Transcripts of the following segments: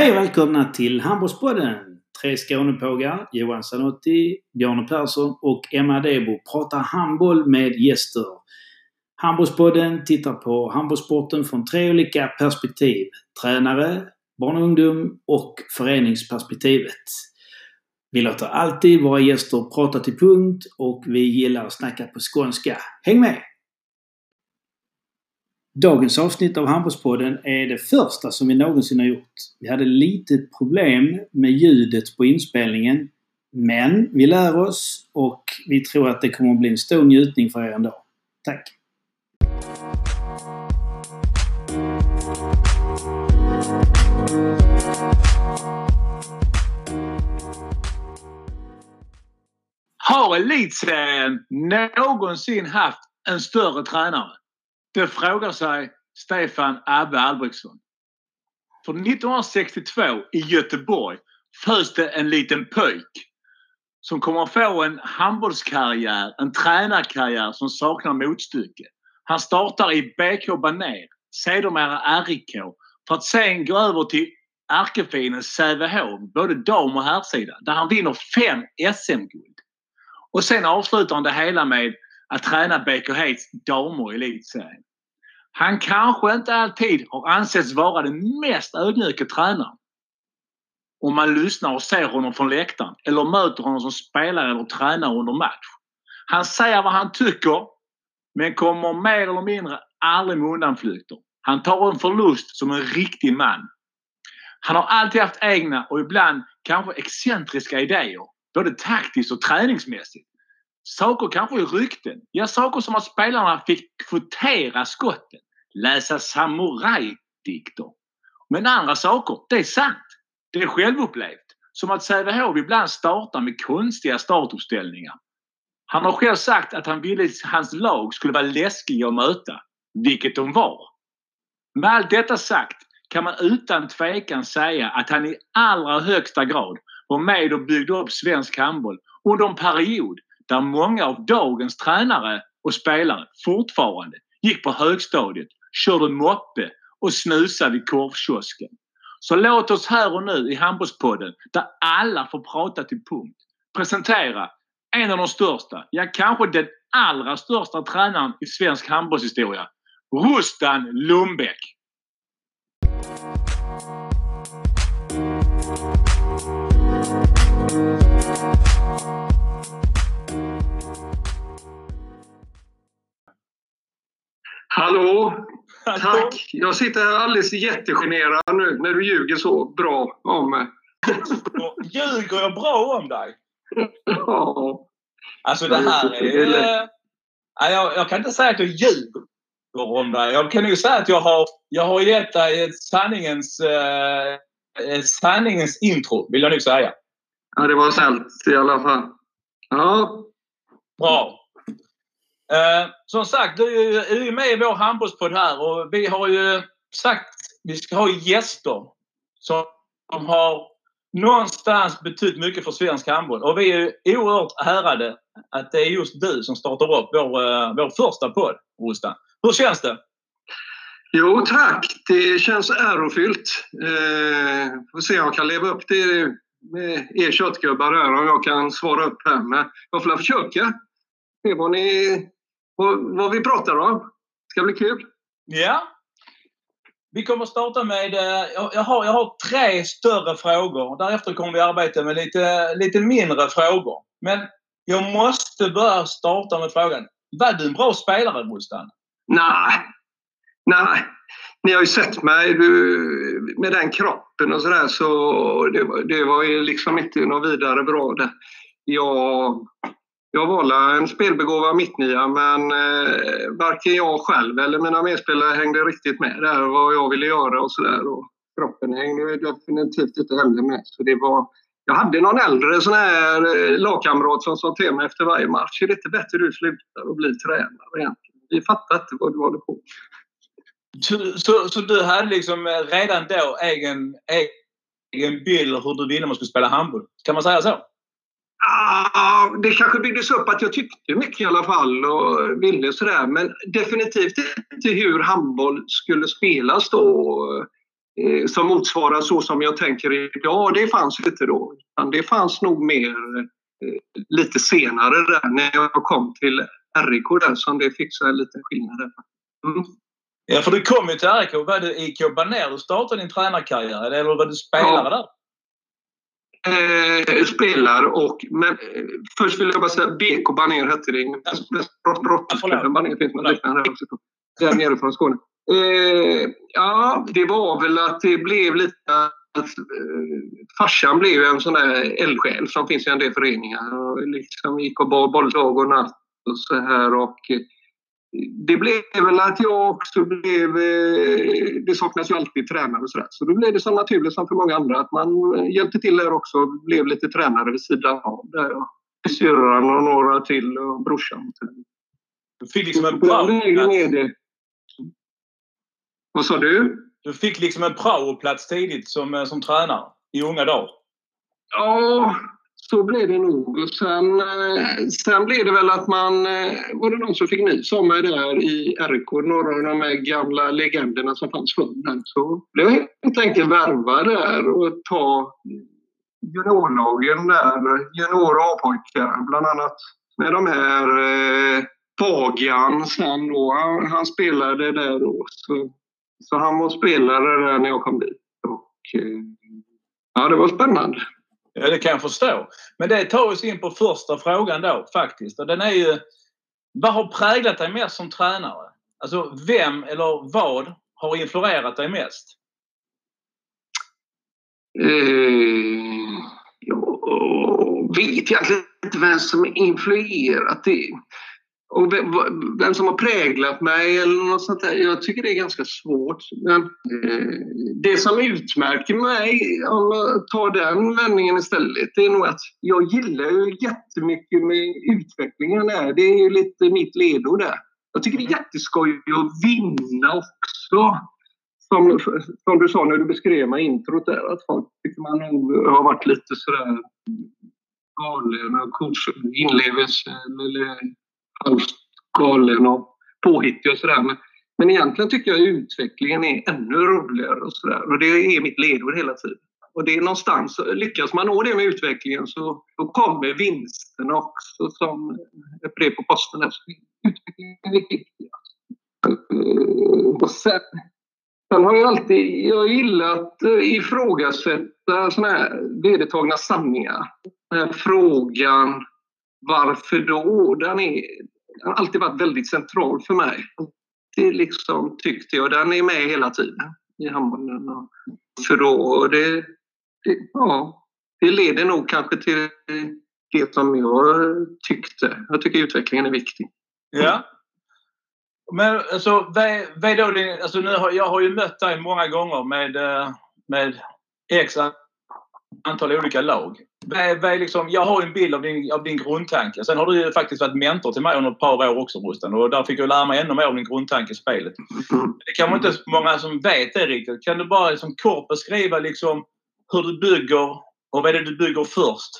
Hej och välkomna till Handbollspodden! Tre Skånepågar, Johan Zanotti, Bjarne Persson och Emma Debo pratar handboll med gäster. Handbollspodden tittar på handbollssporten från tre olika perspektiv. Tränare, barn och ungdom och föreningsperspektivet. Vi låter alltid våra gäster prata till punkt och vi gillar att snacka på skånska. Häng med! Dagens avsnitt av Handbollspodden är det första som vi någonsin har gjort. Vi hade lite problem med ljudet på inspelningen. Men vi lär oss och vi tror att det kommer att bli en stor njutning för er ändå. Tack! Har elitserien någonsin haft en större tränare? Det frågar sig Stefan Abbe Albrektsson. För 1962 i Göteborg föds det en liten pöjk som kommer att få en handbollskarriär, en tränarkarriär som saknar motstycke. Han startar i BK Baner, sedermera RIK, för att sen gå över till ärkefienden Sävehof, både dam och herrsida, där han vinner fem SM-guld. Och sen avslutar han det hela med att träna Baker Hates damer i elitserien. Han kanske inte alltid har ansetts vara den mest ödmjuka tränaren. Om man lyssnar och ser honom från läktaren eller möter honom som spelare eller tränare under match. Han säger vad han tycker men kommer mer eller mindre aldrig med undanflykter. Han tar en förlust som en riktig man. Han har alltid haft egna och ibland kanske excentriska idéer, både taktiskt och träningsmässigt. Saker kanske i rykten. Ja, saker som att spelarna fick kvotera skotten. Läsa samurajdikter. Men andra saker, det är sant. Det är självupplevt. Som att Sävehof ibland startar med konstiga startuppställningar. Han har själv sagt att han ville att hans lag skulle vara läskiga att möta. Vilket de var. Med allt detta sagt kan man utan tvekan säga att han i allra högsta grad var med och byggde upp svensk handboll under en period där många av dagens tränare och spelare fortfarande gick på högstadiet, körde moppe och snusade i korvkiosken. Så låt oss här och nu i Handbollspodden, där alla får prata till punkt, presentera en av de största, ja kanske den allra största tränaren i svensk handbollshistoria. Rustan Lundbäck. Hallå! Tack! Jag sitter här alldeles jättegenerad nu när du ljuger så bra om mig. Ljuger jag bra om dig? Ja. Alltså det här är... Jag, jag kan inte säga att jag ljuger om dig. Jag kan ju säga att jag har, jag har gett dig ett sanningens, eh, sanningens intro, vill jag nog säga. ja, det var snällt i alla fall. Ja, Bra. Eh, som sagt, du är ju- med i vår handbollspodd här och vi har ju sagt att vi ska ha gäster som som har någonstans betytt mycket för svensk handboll. Och vi är ju oerhört ärade att det är just du som startar upp vår, eh, vår första podd, Rustan. Hur känns det? jo tack. Det känns ärofyllt. Eh, får se om jag kan leva upp till med er köttgubbar här, om jag kan svara upp här. Men jag får väl försöka. Se vad, ni, vad, vad vi pratar om. Det ska bli kul. Ja. Vi kommer starta med... eh, Jag har, jag har tre större frågor. Därefter kommer vi arbeta med lite, lite mindre frågor. Men jag måste börja starta med frågan. Var du en bra spelare, Rustan? Nej, nej. Ni har ju sett mig du, med den kroppen och sådär så det, var- det var ju liksom inte något vidare bra det. Jag, jag var väl en spelbegåvad mittnia men eh, varken jag själv eller mina medspelare hängde riktigt med där vad jag ville göra och sådär. Kroppen hängde definitivt inte heller med. Så det var, jag hade någon äldre sån här eh, lagkamrat som sa till mig efter varje match, är det inte bättre du slutar och blir tränare egentligen? Vi fattar inte vad du håller på med. Så, så, så du hade liksom eh, redan då egen, egen bild hur du ville man skulle spela handboll? Kan man säga så? Ah, det kanske byggdes upp att jag tyckte mycket i alla fall och ville sådär. Men definitivt inte hur handboll skulle spelas då eh, som motsvarar så som jag tänker idag, det fanns inte då. Det fanns nog mer eh, lite senare där när jag kom till RIK där som det så en liten skillnad. Mm. Ja, för du kom ju till RIK. Var det IK Baner du startade din tränarkarriär eller var du spelare ja. där? Eh, spelar och men, eh, först vill jag bara säga BK Baner hette det. Brottsklubben Baner finns något liknande också. Där nere från Skåne. Eh, ja, det var väl att det blev lite att eh, farsan blev en sån där eldsjäl som finns i en del föreningar. Och liksom gick och bar bolldag och natt och så här. Och, det blev väl att jag också blev... Eh, det saknas ju alltid tränare och sådär. Så då blev det så naturligt som för många andra att man hjälpte till där också och blev lite tränare vid sidan av. Syrran och några till och brorsan. Du fick liksom en praoplats. Vad sa du? Du fick liksom en praoplats tidigt som, eh, som tränare i unga dagar. Ja, så blev det nog. Och sen, eh, sen blev det väl att man... Eh, var det någon som fick nys om mig där i RK, några av de här gamla legenderna som fanns förr. Så blev jag helt enkelt värvad där och ta juniorlagen där, junior och A-pojkar. Bland annat med de här eh, Fagan sen då. Han, han, spelade där då. Så, så han var spelare där när jag kom dit. Och, eh, ja, det var spännande. Ja, det kan jag förstå. Men det tar oss in på första frågan då faktiskt. Och den är ju, vad har präglat dig mest som tränare? Alltså vem eller vad har influerat dig mest? Eh, uh, jag vet egentligen inte vem som influerat det. Och vem som har präglat mig eller något sånt där, jag tycker det är ganska svårt. Men eh, det som utmärker mig, om jag tar den vändningen istället, det är nog att jag gillar ju jättemycket med utvecklingen där. Det är ju lite mitt ledord där. Jag tycker det är jätteskoj att vinna också. Som, som du sa när du beskrev mig introt där, att folk tycker man har varit lite sådär galen och inlevelse eller halvt galen och påhittig och sådär. Men, men egentligen tycker jag utvecklingen är ännu roligare och sådär. Och det är mitt ledord hela tiden. Och det är någonstans, lyckas man nå det med utvecklingen så då kommer vinsten också som ett brev på posten. Där. Utvecklingen är viktig. Och sen, sen har jag alltid jag gillat eh, ifrågasätta sådana här vedertagna sanningar. Den här frågan varför då? Den, är, den har alltid varit väldigt central för mig. Det liksom tyckte jag, den är med hela tiden i handbollen. För då, det, det, ja, det leder nog kanske till det som jag tyckte. Jag tycker utvecklingen är viktig. Ja. Men alltså, vad, vad då din, alltså nu har, jag har ju mött dig många gånger med, eh, med x antal olika lag. Vad, vad liksom, jag har en bild av din, av din grundtanke. Sen har du ju faktiskt varit mentor till mig under ett par år också Rusten och där fick jag lära mig ännu mer om din grundtanke i spelet. Det kanske inte så många som vet det riktigt. Kan du bara liksom kort beskriva liksom hur du bygger och vad är det du bygger först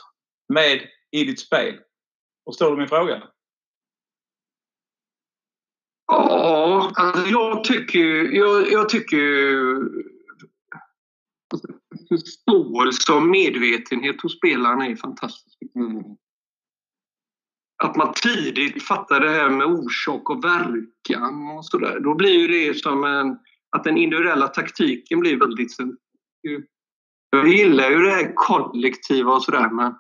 med i ditt spel? Förstår du min fråga? Ja, alltså jag tycker, jag, jag tycker förståelse och medvetenhet hos spelarna är fantastiskt. Mm. Att man tidigt fattar det här med orsak och verkan och sådär. Då blir det som en, att den individuella taktiken blir väldigt... Jag gillar ju det här kollektiva och sådär men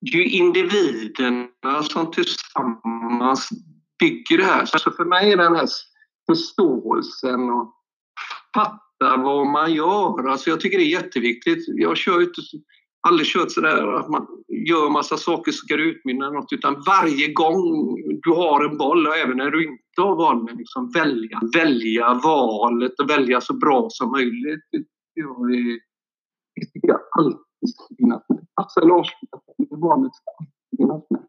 det är ju individerna som tillsammans bygger det här. Så för mig är den här förståelsen och fatt vad man gör. Alltså jag tycker det är jätteviktigt. Jag kör inte, aldrig kört sådär att man gör massa saker så ska det utmynna något utan varje gång du har en boll och även när du inte har bollen, liksom välja, välja valet och välja så bra som möjligt. Jag är, det tycker jag alltid ska finnas med. Alltså eller avsluta, valet ska finnas med.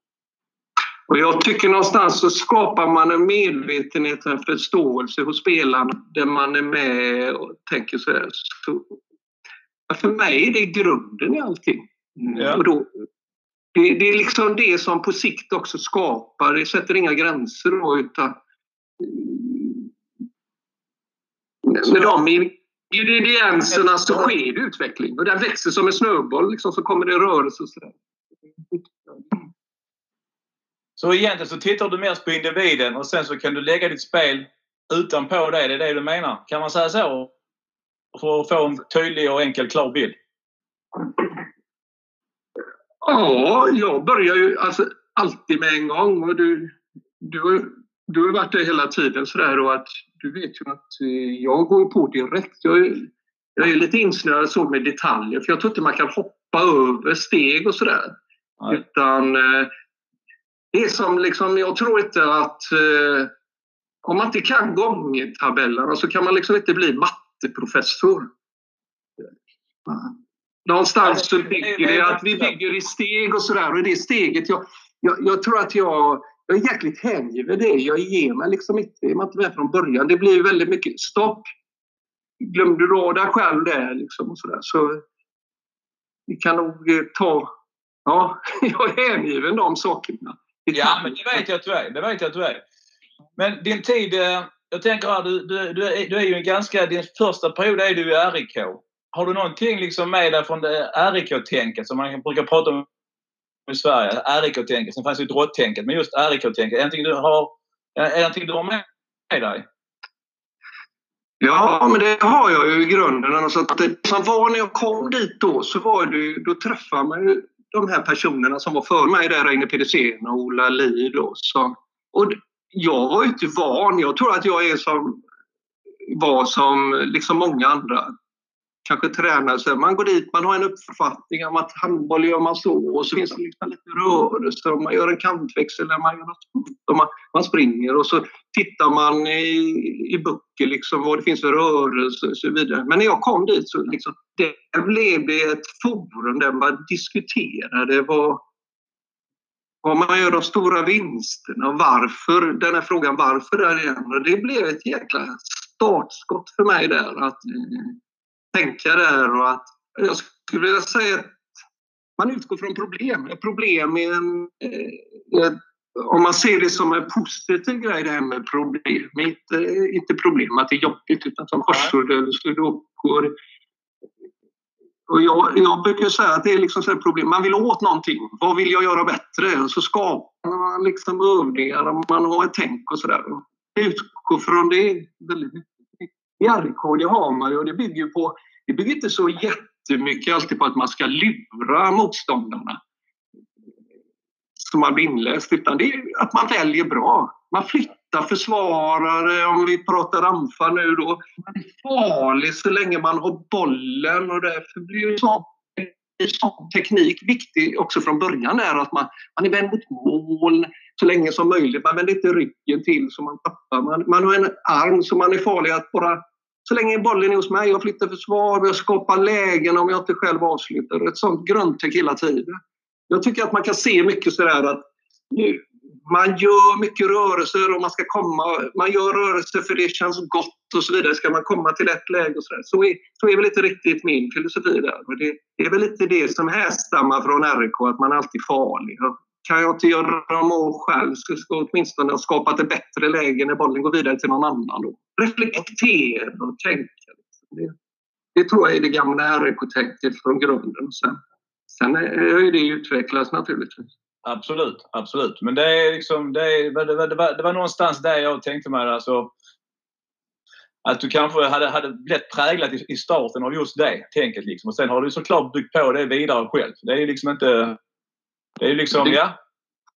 Och jag tycker någonstans så skapar man en medvetenhet, en förståelse hos spelarna där man är med och tänker så här. Så, för mig är det grunden i allting. Ja. Och då, det, det, är liksom det som på sikt också skapar, det sätter inga gränser då utan... Med de, ingredienserna så sker det utveckling och den växer som en snöboll. Liksom, så kommer det rörelse och sådär. Så egentligen så tittar du mest på individen och sen så kan du lägga ditt spel utanpå det. Det är det du menar? Kan man säga så? För att få en tydlig och enkel, klar bild. Ja, jag börjar ju alltså, alltid med en gång. Och du, du, du har varit det hela tiden sådär och att du vet ju att eh, jag går på direkt. Jag är, jag är lite insnöad så med detaljer för jag tror inte man kan hoppa över steg och sådär. Utan eh, det är som liksom, jag tror inte att eh, om man inte kan gångtabellerna så kan man liksom inte bli matteprofessor. Någonstans så bygger det att vi bygger i steg och sådär och det steget jag, jag, jag tror att jag jag är jäkligt hängiven det. Jag ger mig liksom inte. Är man inte med från början. Det blir väldigt mycket stopp. Glömde du av dig själv där liksom och sådär. Så vi kan nog eh, ta... Ja, jag är hängiven de sakerna. Ja, men det vet jag att du är. Det vet jag att du är. Men din tid... Eh, jag tänker här, du, du, du, är, du är ju en ganska... Din första period är du i RIK. Har du någonting liksom med dig från RIK-tänket som man brukar prata om i Sverige? RIK-tänket. Sen fanns ju drottänket. Men just RIK-tänket. Är det någonting du har, är det någonting du har med dig? Ja, men det har jag ju i grunden. Alltså att det som var när jag kom dit då så var det då träffade man ju de här personerna som var före mig där, Reine Pedersen och Ola Lid. Och, Så, och jag var ju inte van. Jag tror att jag är som var som liksom många andra kanske tränar sig. Man går dit, man har en uppfattning om att handboll gör man så och så finns det liksom lite rörelser, och man gör en kantväxel eller man gör något och man, man springer och så tittar man i, i böcker liksom vad det finns för rörelser och så vidare. Men när jag kom dit så liksom, det blev det ett forum där man diskuterade vad, vad man gör de stora vinsterna och varför, den här frågan varför där igen. Och det blev ett jäkla startskott för mig där att eh, tänka där och att jag skulle vilja säga att man utgår från problem. Problem är en, eh, om man ser det som en positiv grej det här med problem, inte, inte problem att det är jobbigt utan som korsord eller. Och jag, jag brukar säga att det är liksom så problem. Man vill åt någonting. Vad vill jag göra bättre? Och så skapar man liksom övningar och man har ett tänk och sådär. Utgå från det väldigt mycket. I Hamar det har man ju och det bygger på, det bygger inte så jättemycket alltid på att man ska lura motståndarna som man blir inläst, utan det är att man väljer bra. Man flyttar försvarare, om vi pratar anfall nu då. Man är farlig så länge man har bollen och därför blir sån, sån teknik viktig också från början är att man, man är vänd mot mål så länge som möjligt. Man vänder inte ryggen till så man tappar. Man, man har en arm så man är farlig att bara så länge bollen är hos mig, jag flyttar försvar, jag skapar lägen om jag inte själv avslutar. Ett sånt grundtänk hela tiden. Jag tycker att man kan se mycket sådär att man gör mycket rörelser och man ska komma, man gör rörelser för det känns gott och så vidare. Ska man komma till ett läge och sådär. Så är, så är väl inte riktigt min filosofi där. Och det, det är väl lite det som härstammar från RIK, att man är alltid farlig. Kan jag inte göra mål själv så ska jag åtminstone ha skapat ett bättre läge när bollen går vidare till någon annan. Då. Reflektera och tänka. Det, det tror jag är det gamla RIK-tänket från grunden. Sen, sen har det utvecklats naturligtvis. Absolut, absolut. Men det är liksom, det, är, det, var, det, var, det var någonstans där jag tänkte mig alltså, att du kanske hade, hade blivit präglad i, i starten av just det tänket. Liksom. Och sen har du såklart byggt på det vidare själv. Det är liksom inte... Det är liksom, det, ja.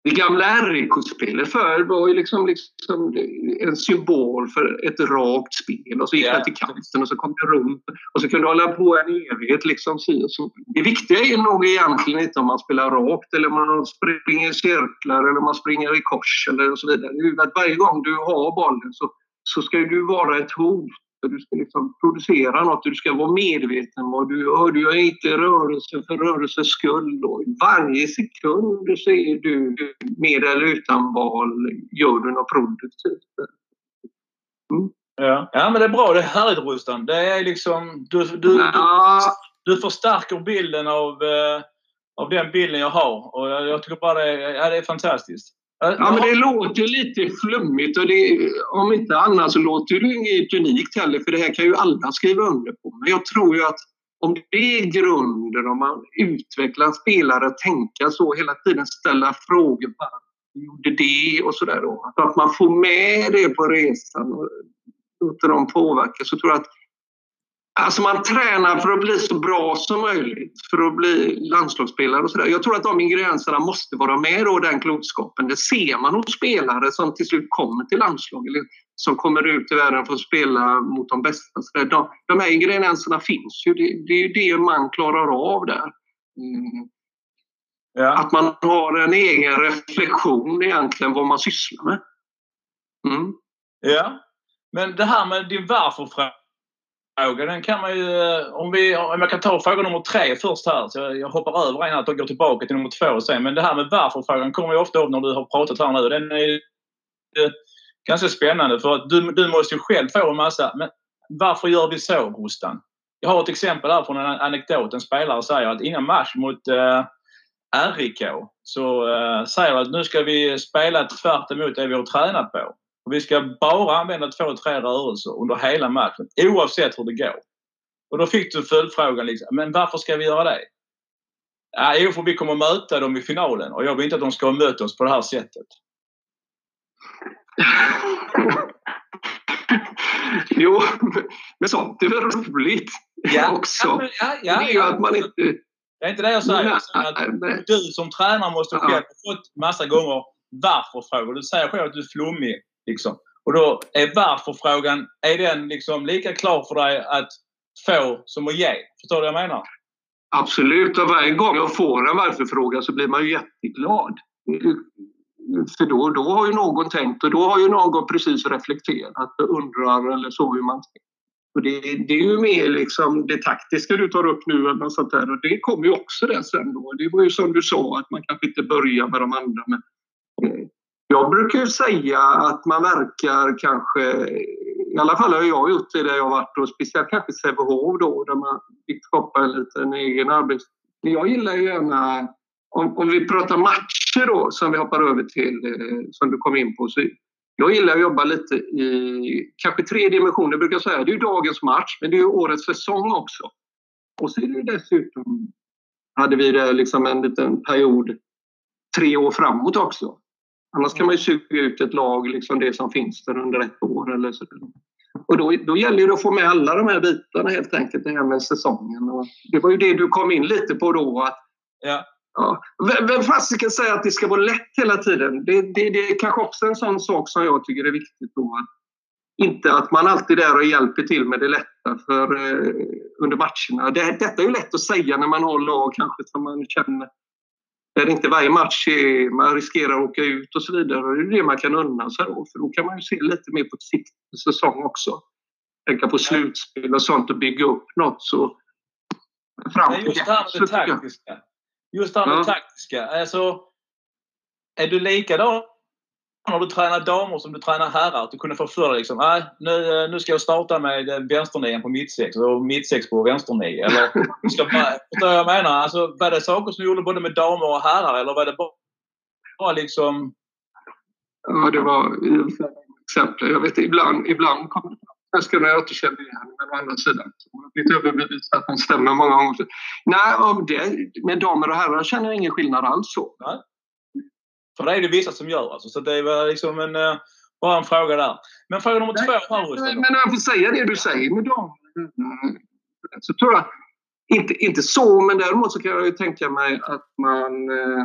Det gamla RIK-spelet förr var ju liksom, liksom en symbol för ett rakt spel. Och så gick ja. det till kanten och så kom det runt. Och så kunde du hålla på en evighet. Liksom. Så, det viktiga är nog egentligen inte om man spelar rakt eller om man springer i cirklar eller om man springer i kors eller så vidare. Att varje gång du har bollen så, så ska du vara ett hot du ska liksom producera något, du ska vara medveten vad du gör. Du gör inte rörelse för rörelses skull. Då. Varje sekund så är du med eller utan val, gör du något produktivt. Mm. Ja. ja, men det är bra. Det är härligt Rustan. Det är liksom... Du, du, ja. du, du förstärker bilden av, eh, av den bilden jag har och jag, jag tycker bara det, ja, det är fantastiskt. Ja, men det låter ju lite flummigt och det, om inte annat så låter det inget unikt heller för det här kan ju alla skriva under på. Men jag tror ju att om det är grunden, om man utvecklar spelare att tänka så hela tiden, ställa frågor. Varför gjorde det och sådär. Att man får med det på resan och låter dem påverka så tror jag att Alltså man tränar för att bli så bra som möjligt, för att bli landslagsspelare och sådär. Jag tror att de ingredienserna måste vara med då, den klokskapen. Det ser man hos spelare som till slut kommer till landslag eller som kommer ut i världen för att spela mot de bästa. Så de, de här ingredienserna finns ju. Det, det är ju det man klarar av där. Mm. Ja. Att man har en egen reflektion egentligen vad man sysslar med. Mm. Ja, men det här med din varför-fråga fråga den kan man ju... Eh, om, vi, om jag kan ta fråga nummer tre först här. Så jag, jag hoppar över en och går tillbaka till nummer två sen. Men det här med varför-frågan kommer ju ofta upp när du har pratat här nu. Den är ju eh, ganska spännande för att du, du måste ju själv få en massa... Men varför gör vi så, Rustan? Jag har ett exempel här från en anekdot. En spelare säger att innan match mot eh, RIK så eh, säger att nu ska vi spela tvärt emot det vi har tränat på. Och vi ska bara använda två, tre rörelser under hela matchen oavsett hur det går. Och då fick du följdfrågan liksom, men varför ska vi göra det? Ja, jo, för vi kommer möta dem i finalen och jag vill inte att de ska ha mött oss på det här sättet. jo, men sånt är väl roligt ja, också. Ja, ja, ja, det är ju att man inte... Det är inte det jag säger. Nej, att du som tränare måste själv ha fått massa gånger varför-frågor. Du säger själv att du är flummig. Liksom. Och då är varför-frågan, är den liksom lika klar för dig att få som att ge? Förstår du vad jag menar? Absolut, och varje gång jag får en varför-fråga så blir man ju jätteglad. För då, då har ju någon tänkt och då har ju någon precis reflekterat och undrar eller så hur man tänker. Och det, det, är ju mer liksom det taktiska du tar upp nu eller sånt där och det kommer ju också där sen då. Det var ju som du sa att man kanske inte börjar med de andra men eh, jag brukar säga att man verkar kanske, i alla fall har jag gjort det där jag varit och speciellt kanske Sävehof då där man fick skapa en liten egen arbets... Jag gillar ju gärna, om, om vi pratar matcher då som vi hoppar över till, eh, som du kom in på, så jag gillar att jobba lite i kanske tre dimensioner brukar jag säga. Det är ju dagens match, men det är ju årets säsong också. Och så är det dessutom, hade vi det liksom en liten period tre år framåt också. Annars kan man ju suga ut ett lag, liksom det som finns där under ett år. Eller så. Och då, då gäller det att få med alla de här bitarna helt enkelt, det här med säsongen. Och det var ju det du kom in lite på då. Att, ja. Ja. Vem fasiken säger att det ska vara lätt hela tiden? Det, det, det är kanske också en sån sak som jag tycker är viktigt. Då. Inte att man alltid är där och hjälper till med det lätta för, eh, under matcherna. Det, detta är ju lätt att säga när man har lag kanske som man känner där inte varje match är, man riskerar att åka ut och så vidare. Det är det man kan unna sig då, för då kan man ju se lite mer på sikt säsong också. Tänka på slutspel och sånt och bygga upp något så fram till Just det här med det taktiska. Just det här med det taktiska. Alltså, är du likadan när du tränar damer som du tränar herrar, att du kunde få för dig liksom, äh, nu, nu ska jag starta med vänsternian på mittsex och mittsex på vänsternia. Eller, ska bara, vad jag menar? Alltså, var det saker som du gjorde både med damer och herrar eller var det bara, bara liksom... Ja, det var exempel. Jag vet ibland, ibland det jag ska jag inte känna igen men å andra sidan så blivit överbevisad att de stämmer många gånger. Nej, det, med damer och herrar känner jag ingen skillnad alls så. Nej. För det är det vissa som gör alltså. Så det var liksom en, uh, bara en fråga där. Men fråga nummer Nej, två här Men, men jag får säga det du säger med dem. Så tror jag, inte, inte så, men däremot så kan jag ju tänka mig att man uh,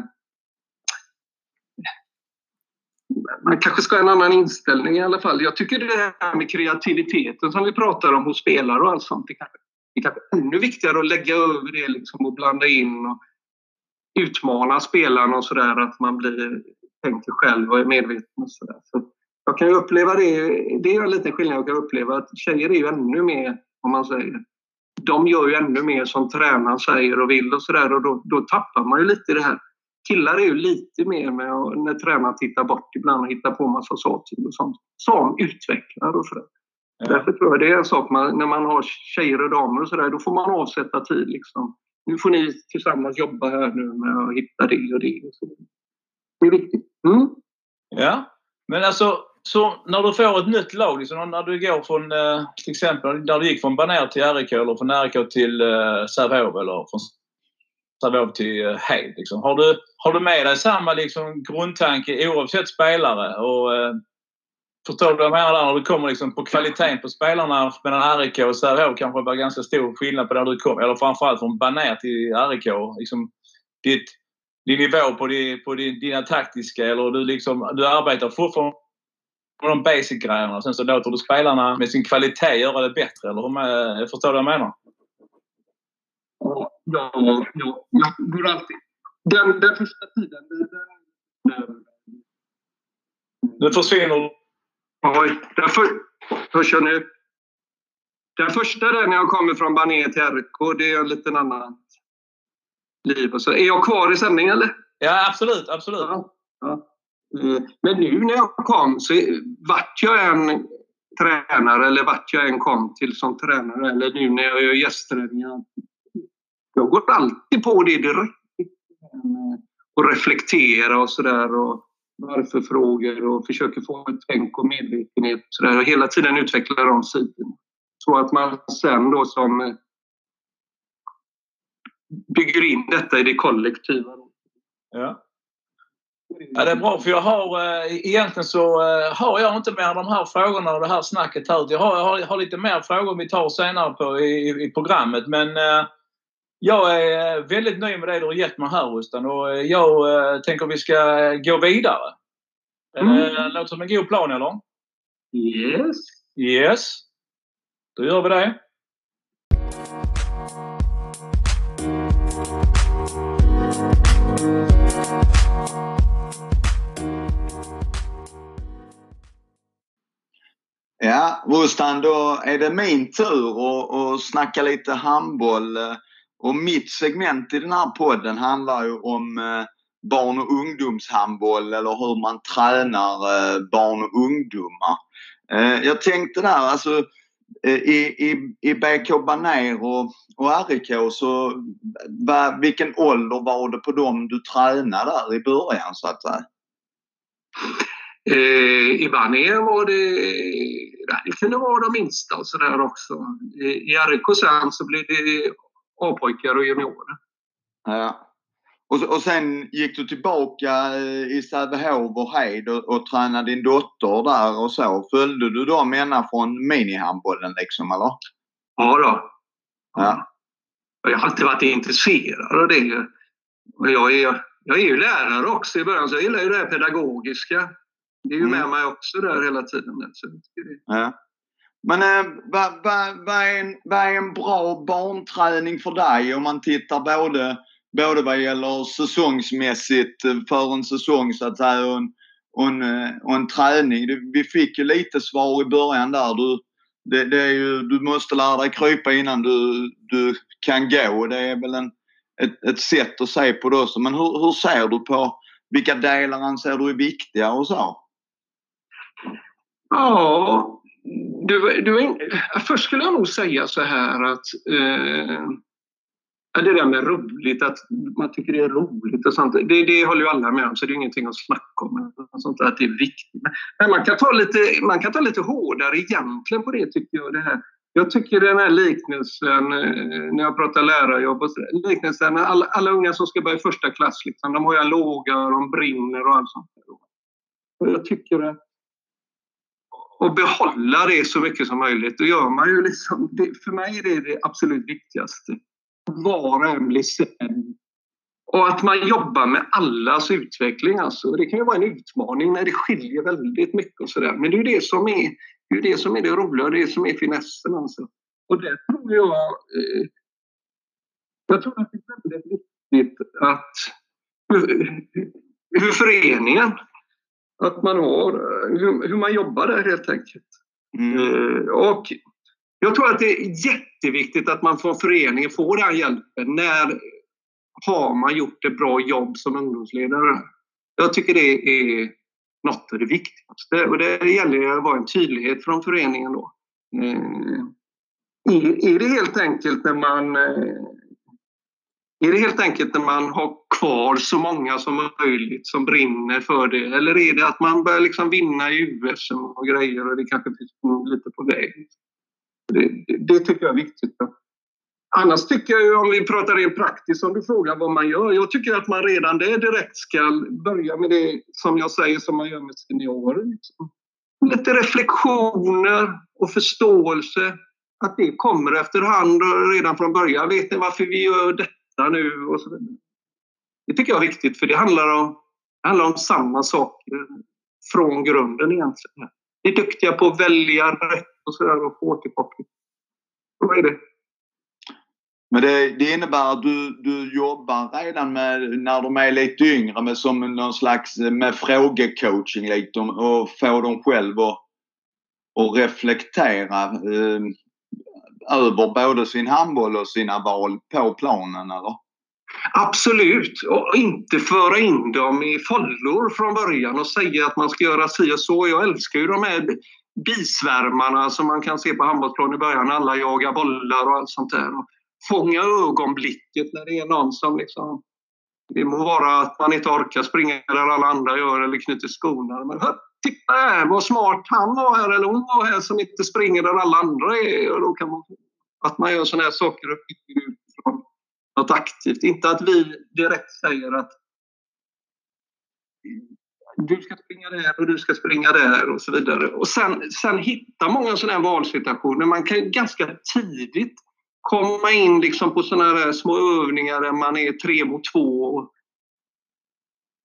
man kanske ska ha en annan inställning i alla fall. Jag tycker det här med kreativiteten som vi pratar om hos spelare och allt sånt, det kanske, det kanske är ännu viktigare att lägga över det liksom och blanda in och utmana spelarna och sådär, att man blir, tänker själv och är medveten och sådär. Så jag kan uppleva det, det är en liten skillnad jag kan uppleva, att tjejer är ju ännu mer, om man säger, de gör ju ännu mer som tränaren säger och vill och sådär och då, då tappar man ju lite i det här. Killar är ju lite mer med när tränaren tittar bort ibland och hittar på massa saker och sånt som utvecklar och sådär. Ja. Därför tror jag det är en sak man, när man har tjejer och damer och sådär, då får man avsätta tid liksom nu får ni tillsammans jobba här nu med att hitta det och det. Och så. Det är viktigt. Mm. Ja, men alltså så när du får ett nytt lag, liksom, när du går från eh, till exempel när du gick från Baner till RIK eller från RIK till eh, Sävehof eller från Sävehof till eh, Heid. Liksom. Har, du, har du med dig samma liksom, grundtanke oavsett spelare? Och, eh, förstår du vad jag menar? När du kommer liksom, på kvaliteten på spelarna mellan RIK och Sävehof kanske det var ganska stor skillnad på där du kom. Eller framförallt från Baner till RIK. Liksom, ditt, din nivå på, din, på din, dina taktiska eller du, liksom, du arbetar fortfarande på de basic-grejerna. Sen så låter du spelarna med sin kvalitet göra det bättre. Eller hur, förstår du vad jag menar? Ja, ja, ja. Jag går alltid... Den, den första tiden... Den, den, nu försvinner Oj, den för, hörs jag nu? Den första där när jag kommer från Bané till RK, det är en liten annan liv. Och så. Är jag kvar i sändningen eller? Ja, absolut. absolut. Ja, ja. Eh, men nu när jag kom så vart jag en tränare eller vart jag än kom till som tränare eller nu när jag gör gästträningar. Jag går alltid på det direkt. Och reflektera och sådär och varför-frågor och försöker få ett tänk och medvetenhet och sådär och hela tiden utveckla de sidorna. Så att man sen då som bygger in detta i det kollektiva. Ja. Ja, det är bra för jag har eh, egentligen så eh, har jag inte mer de här frågorna och det här snacket här. Jag har, jag har, jag har lite mer frågor vi tar senare på, i, i programmet men eh, jag är väldigt nöjd med det du har gett mig här Rustan och jag eh, tänker vi ska gå vidare. Mm. Låter som en god plan eller? Yes. Yes. Då gör vi det. Ja, Rustan, då är det min tur att snacka lite handboll. Och mitt segment i den här podden handlar ju om eh, barn och ungdomshandboll eller hur man tränar eh, barn och ungdomar. Eh, jag tänkte där, alltså i, i, i BK Baner och, och RIK så va, vilken ålder var det på dem du tränade där i början så att säga? Eh, I Baner var det, det kunde vara de minsta och sådär också. I RIK sen så blev det A-pojkar och juniorer. Ja. Och, och sen gick du tillbaka i Sävehof och Heid och, och tränade din dotter där och så. Följde du de ända från minihandbollen liksom eller? Ja då. Ja. Jag har alltid varit intresserad av det. Och jag, är, jag är ju lärare också i början så jag gillar ju det pedagogiska. Det är ju med mm. mig också där hela tiden. Så det. Ja. Men eh, vad, va, va är en, är en bra barnträning för dig om man tittar både, både vad gäller säsongsmässigt eh, för en säsong så att säga och en, och en, eh, och en träning? Vi fick ju lite svar i början där. Du, det, det, är ju, du måste lära dig krypa innan du, du kan gå. Det är väl en, ett, ett sätt att se på det också. Men hur, hur ser du på vilka delar anser du är viktiga och så? Ja, du, du, först skulle jag nog säga så här att eh, det där med roligt, att man tycker det är roligt och sånt, det, det håller ju alla med om så det är ingenting att snacka om. Sånt att det är viktigt. Men man kan, ta lite, man kan ta lite hårdare egentligen på det tycker jag. Det här. Jag tycker den här liknelsen, eh, när jag pratar lärarjobb, och så, liknelsen alla, alla unga som ska börja i första klass, liksom, de har ju en låga, och de brinner och allt sånt. Och jag tycker att och behålla det så mycket som möjligt. Då gör man ju liksom, det, för mig är det det absolut viktigaste. Var och en blir sedd. Och att man jobbar med allas utveckling. Alltså. Det kan ju vara en utmaning när det skiljer väldigt mycket och sådär. Men det är ju det som är det, är det som är det roliga och det som är finessen. Alltså. Och det tror jag... Eh, jag tror att det är väldigt viktigt att hur, hur föreningen att man har, hur, hur man jobbar där helt enkelt. Mm. Uh, och jag tror att det är jätteviktigt att man från föreningen får den hjälpen. När har man gjort ett bra jobb som ungdomsledare? Jag tycker det är något av det viktigaste. Och det gäller att vara en tydlighet från föreningen då. Uh, är det helt enkelt när man uh, är det helt enkelt när man har kvar så många som möjligt som brinner för det? Eller är det att man börjar liksom vinna i USM och grejer och det kanske finns lite på väg? Det, det, det tycker jag är viktigt. Annars tycker jag ju, om vi pratar rent praktiskt, om du frågar vad man gör. Jag tycker att man redan där direkt ska börja med det som jag säger som man gör med seniorer. Liksom. Lite reflektioner och förståelse. Att det kommer efterhand redan från början. Vet ni varför vi gör detta nu? Och så vidare. Det tycker jag är viktigt för det handlar om, det handlar om samma saker från grunden egentligen. Vi är duktiga på att välja rätt och sådär och få återkoppling. Så är det. Men det, det, innebär att du, du jobbar redan med, när de är lite yngre med som någon slags med frågecoaching lite och få dem själva att och reflektera eh, över både sin handboll och sina val på planen eller? Absolut, och inte föra in dem i follor från början och säga att man ska göra si och så. Jag älskar ju de här bisvärmarna som man kan se på handbollsplan i början. Alla jagar bollar och allt sånt där fånga ögonblicket när det är någon som liksom... Det må vara att man inte orkar springa där alla andra gör eller knyter skorna. Men titta här vad smart han var här eller hon var här som inte springer där alla andra är. Och då kan man, att man gör sådana här saker utifrån något aktivt. Inte att vi direkt säger att du ska springa där och du ska springa där och så vidare. Och sen, sen hitta många sådana här valsituationer. Man kan ganska tidigt komma in liksom på sådana här små övningar där man är tre mot två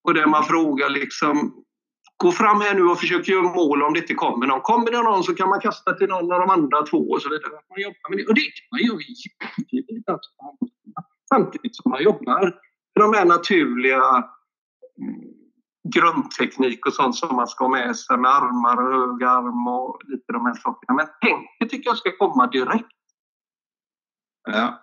och där man frågar liksom Gå fram här nu och försök göra mål om det inte kommer någon. Kommer det någon så kan man kasta till någon av de andra två och så vidare. Man jobbar med det. Och det kan man göra jättetydligt alltså. Samtidigt som man jobbar med de här naturliga mm, grundteknik och sånt som man ska ha med sig med armar och hög arm och lite de här sakerna. Men tänket tycker jag ska komma direkt. Ja.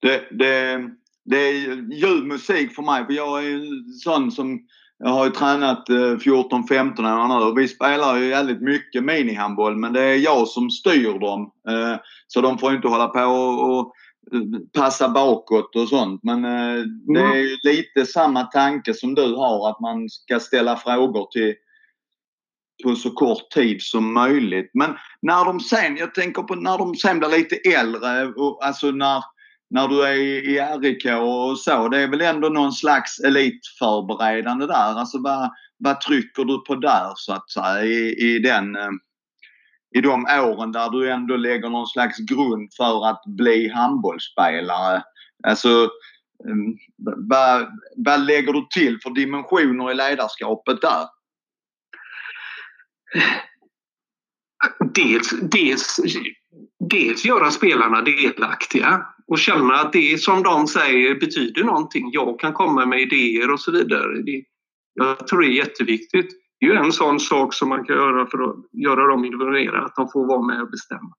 Det, det, det är ljuv musik för mig för jag är en sån som jag har ju tränat 14-15 eh, år nu. Vi spelar ju väldigt mycket minihandboll men det är jag som styr dem. Eh, så de får inte hålla på och eh, passa bakåt och sånt. Men det är ju lite samma tanke som du har att man ska ställa frågor till på så kort tid som möjligt. Men när de sen, jag tänker på när de sen blir lite äldre, och, alltså när, när du är i RIK och så, det är väl ändå någon slags elitförberedande där. Alltså vad, vad trycker du på där så att säga i, i den eh, i de åren där du ändå lägger någon slags grund för att bli handbollsspelare. Alltså mm, vad, vad lägger du till för dimensioner i ledarskapet där? dels, dels, dels göra spelarna delaktiga och känna att det som de säger betyder någonting. Jag kan komma med idéer och så vidare. Det, jag tror det är jätteviktigt. Det är ju en sån sak som man kan göra för att göra dem involverade, att de får vara med och bestämma.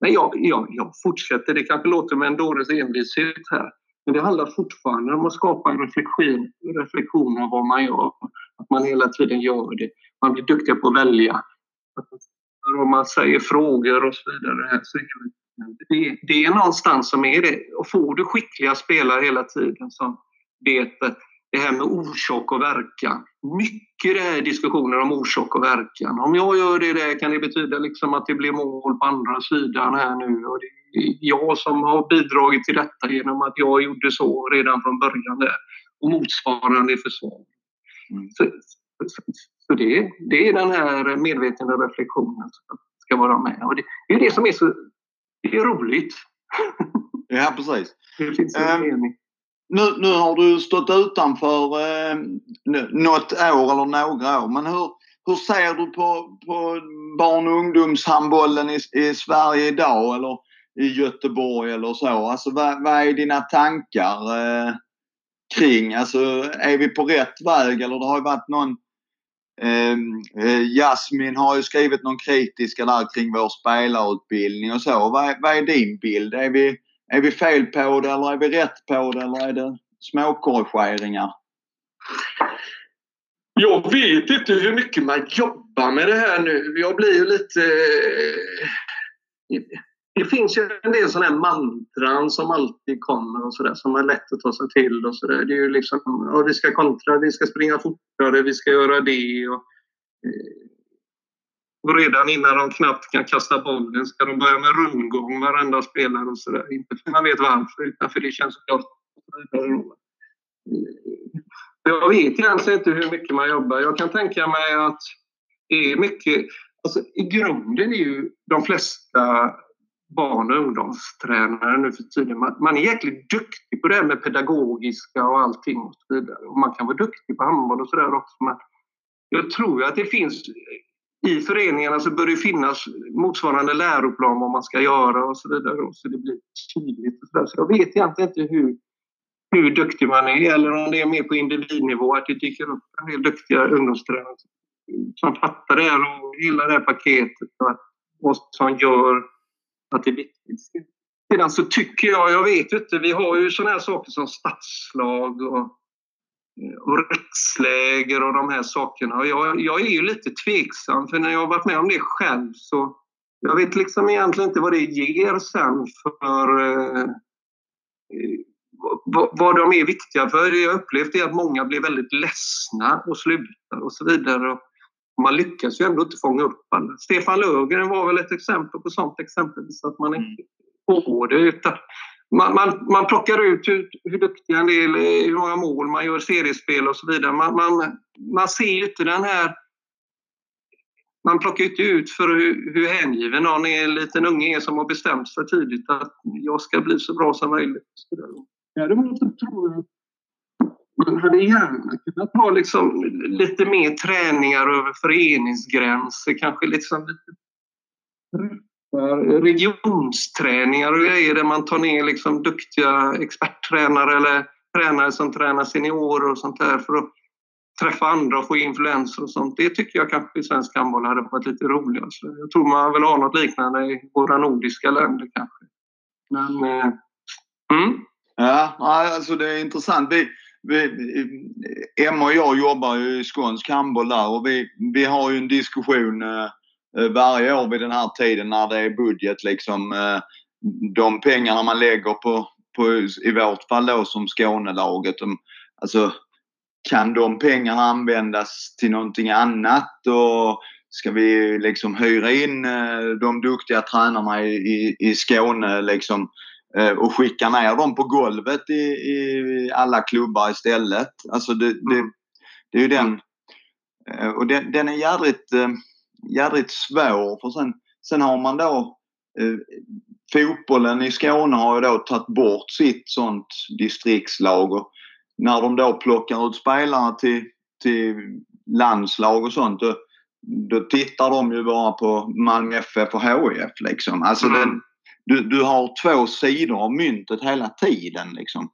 Men jag, jag, jag fortsätter, det kanske låter med en dåres envishet här, men det handlar fortfarande om att skapa en reflektion, reflektion av vad man gör. Att man hela tiden gör det. Man blir duktig på att välja. Om man säger frågor och så vidare. Så det, det är någonstans som är det. Och får du skickliga spelare hela tiden som vet det här med orsak och verkan. Mycket det här diskussioner om orsak och verkan. Om jag gör det där kan det betyda liksom att det blir mål på andra sidan här nu. Och det är jag som har bidragit till detta genom att jag gjorde så redan från början där. Och motsvarande i försvar. Mm. Så, så det, det är den här medvetna reflektionen som ska vara med. Och det, det är det som är så det är roligt. Ja, precis. Det finns en um, mening. Nu, nu har du stått utanför eh, något år eller några år. Men hur, hur ser du på, på barn och ungdomshandbollen i, i Sverige idag eller i Göteborg eller så? Alltså vad, vad är dina tankar eh, kring? Alltså är vi på rätt väg eller det har ju varit någon Ehm, eh, Jasmin har ju skrivit någon kritiska där kring vår spelarutbildning och så. Vad, vad är din bild? Är vi, är vi fel på det eller är vi rätt på det eller är det småkorrigeringar? Jag vet inte hur mycket man jobbar med det här nu. Jag blir ju lite... Eh, det finns ju en del sådana här mantran som alltid kommer och sådär som är lätt att ta sig till och sådär. Det är ju liksom, ja, vi ska kontra, vi ska springa fortare, vi ska göra det och, eh, och redan innan de knappt kan kasta bollen ska de börja med rundgång varenda spelare och sådär. Inte för man vet varför utan för det känns klart. Jag vet egentligen alltså inte hur mycket man jobbar. Jag kan tänka mig att det är mycket... Alltså, I grunden är ju de flesta barn och ungdomstränare nu för tiden. Man, man är jäkligt duktig på det här med pedagogiska och allting och så vidare. Och man kan vara duktig på handboll och sådär också. Men jag tror att det finns i föreningarna så bör det finnas motsvarande läroplan vad man ska göra och så vidare. Och så det blir tydligt. Och så, där. så jag vet egentligen inte hur, hur duktig man är eller om det är mer på individnivå att det dyker upp en del duktiga ungdomstränare som fattar det här och gillar det här paketet och vad som gör att det är viktigt. Sedan så tycker jag, jag vet inte, vi har ju sådana här saker som stadslag och, och riksläger och de här sakerna. Och jag, jag är ju lite tveksam för när jag har varit med om det själv så jag vet liksom egentligen inte vad det ger sen för eh, vad de är viktiga för. Det jag upplevt är att många blir väldigt ledsna och slutar och så vidare. Man lyckas ju ändå inte fånga upp alla. Stefan Löfgren var väl ett exempel på sånt exempelvis att man inte får det utan man, man, man plockar ut hur, hur duktig en del är, hur många mål man gör, seriespel och så vidare. Man, man, man ser ju inte den här man plockar inte ut för hur, hur hängiven någon är, en liten unge är som har bestämt sig tidigt att jag ska bli så bra som möjligt. Däremot så tror jag man hade gärna kunnat ha liksom lite mer träningar över föreningsgränser, kanske liksom lite regionsträningar och grejer där man tar ner liksom duktiga experttränare eller tränare som tränar seniorer och sånt där för att träffa andra och få influenser och sånt. Det tycker jag kanske i svensk handboll hade varit lite roligare. jag tror man vill ha något liknande i våra nordiska länder kanske. Men, eh, mm. Ja, alltså det är intressant. Vi, Eh, Emma och jag jobbar ju i skånsk handboll där och vi, vi har ju en diskussion eh, eh, varje år vid den här tiden när det är budget liksom. Eh, de pengarna man lägger på, på i vårt fall då som Skånelaget. De, alltså kan de pengarna användas till någonting annat och ska vi liksom hyra in eh, de duktiga tränarna i, i, i Skåne liksom Eh, och skicka ner dem på golvet i, i alla klubbar istället. Alltså det, det, mm. det är ju den. Eh, och den, den är jädrigt, eh, jädrigt svår för sen, sen har man då fotbollen i Skåne har ju då tagit bort sitt sånt distriktslag och när de då plockar ut spelare till, till landslag och sånt då, då tittar de ju bara på Malmö FF och HIF liksom. Alltså mm. den, du, du har två sidor av myntet hela tiden. Liksom.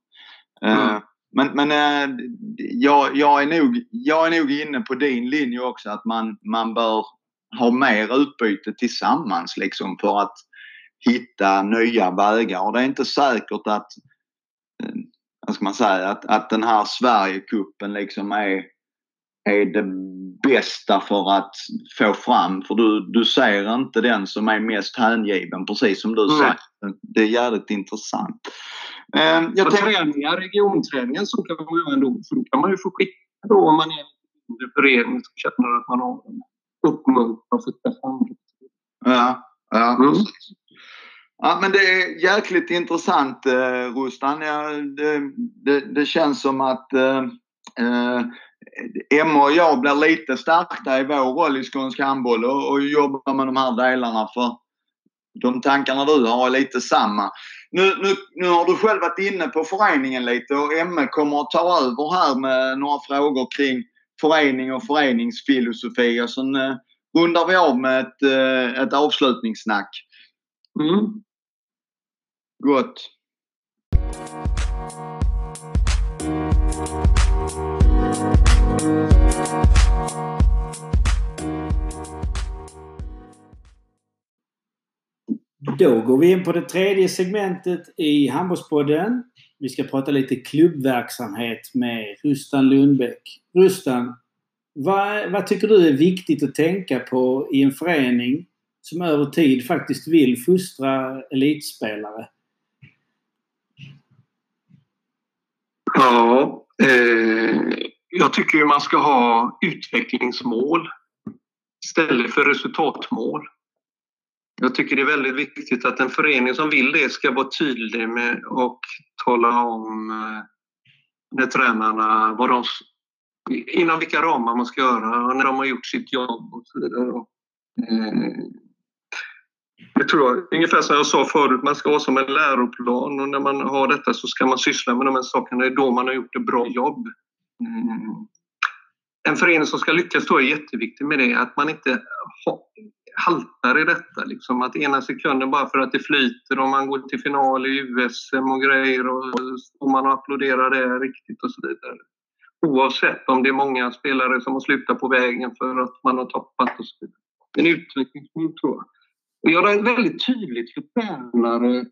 Eh, mm. Men men uh, jag, jag, är nog, jag är nog inne på din linje också att man, man bör ha mer utbyte tillsammans liksom för att hitta nya vägar. Och det är inte säkert att, uh, vad ska man säga, att, att den här Sverigecupen liksom är, är det bästa för att få fram. För du, du ser inte den som är mest hängiven precis som du säger. Det är jävligt intressant. Eh, jag tänker... Träningar, regionträningen så kan man ju ändå, för då kan man ju få skicka då om man är en mindre förening som känner att man har uppmuntran för att andra. Ja, ja mm. Ja, men det är jäkligt intressant eh, Rustan. Ja, det, det, det, känns som att eh, eh Emma och jag blir lite stärkta i vår roll i skånsk handboll och, och jobbar med de här delarna för de tankarna du har är lite samma. Nu, nu, nu har du själv varit inne på föreningen lite och Emme kommer att ta över här med några frågor kring förening och föreningsfilosofi och sen eh, rundar vi av med ett, eh, ett avslutningssnack. Mm. Gott. Då går vi in på det tredje segmentet i Handbollspodden. Vi ska prata lite klubbverksamhet med Rustan Lundbäck. Rustan, vad, vad tycker du är viktigt att tänka på i en förening som över tid faktiskt vill fostra elitspelare? Ja, eh, jag tycker man ska ha utvecklingsmål istället för resultatmål. Jag tycker det är väldigt viktigt att en förening som vill det ska vara tydlig med och tala om när med tränarna vad de, inom vilka ramar man ska göra och när de har gjort sitt jobb och så vidare. Eh, jag tror ungefär som jag sa förut, man ska ha som en läroplan och när man har detta så ska man syssla med de här sakerna. Det är då man har gjort ett bra jobb. Mm. En förening som ska lyckas då är jätteviktig med det, att man inte haltar i detta. Liksom. Att ena sekunden bara för att det flyter och man går till final i USM och grejer och, och man applåderar det riktigt och så vidare. Oavsett om det är många spelare som har slutat på vägen för att man har toppat och så vidare. En utveckling tror jag. Och jag är väldigt tydligt för tränare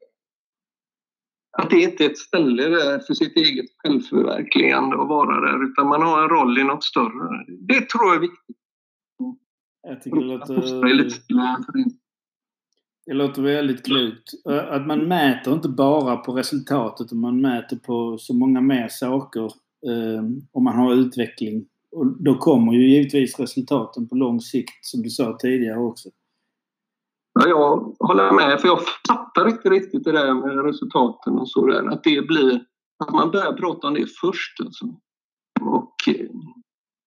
att det inte är ett ställe där för sitt eget självförverkligande att vara där utan man har en roll i något större. Det tror jag är viktigt. Jag tycker det låter... Det låter väldigt klokt. Att man mäter inte bara på resultatet utan man mäter på så många mer saker eh, om man har utveckling. Och då kommer ju givetvis resultaten på lång sikt som du sa tidigare också. Ja, jag håller med, för jag fattar inte riktigt det där med resultaten och så där. Att det blir, att man börjar prata om det först. Alltså. Och, eh,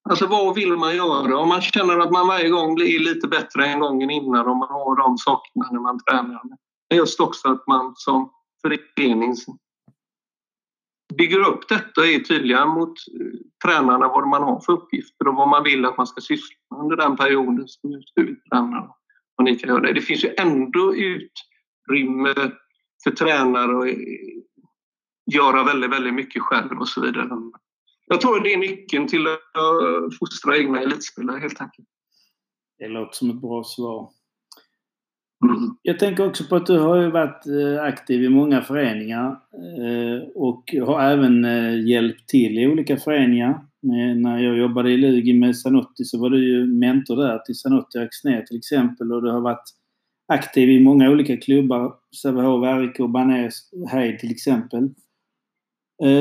alltså vad vill man göra? Om man känner att man varje gång blir lite bättre än gången innan och man har de sakerna när man tränar. Men just också att man som förening bygger upp detta och är tydliga mot eh, tränarna vad man har för uppgifter och vad man vill att man ska syssla med under den perioden som just du vad ni kan göra. Det finns ju ändå utrymme för tränare att göra väldigt, väldigt mycket själv och så vidare. Jag tror det är nyckeln till att fostra egna elitspelare helt enkelt. Det låter som ett bra svar. Mm. Jag tänker också på att du har ju varit eh, aktiv i många föreningar eh, och har även eh, hjälpt till i olika föreningar. När jag jobbade i Lugi med Sanotti så var du ju mentor där till Sanotti Axnér till exempel och du har varit aktiv i många olika klubbar. Sävehof, RIK, Banäs, Heid till exempel.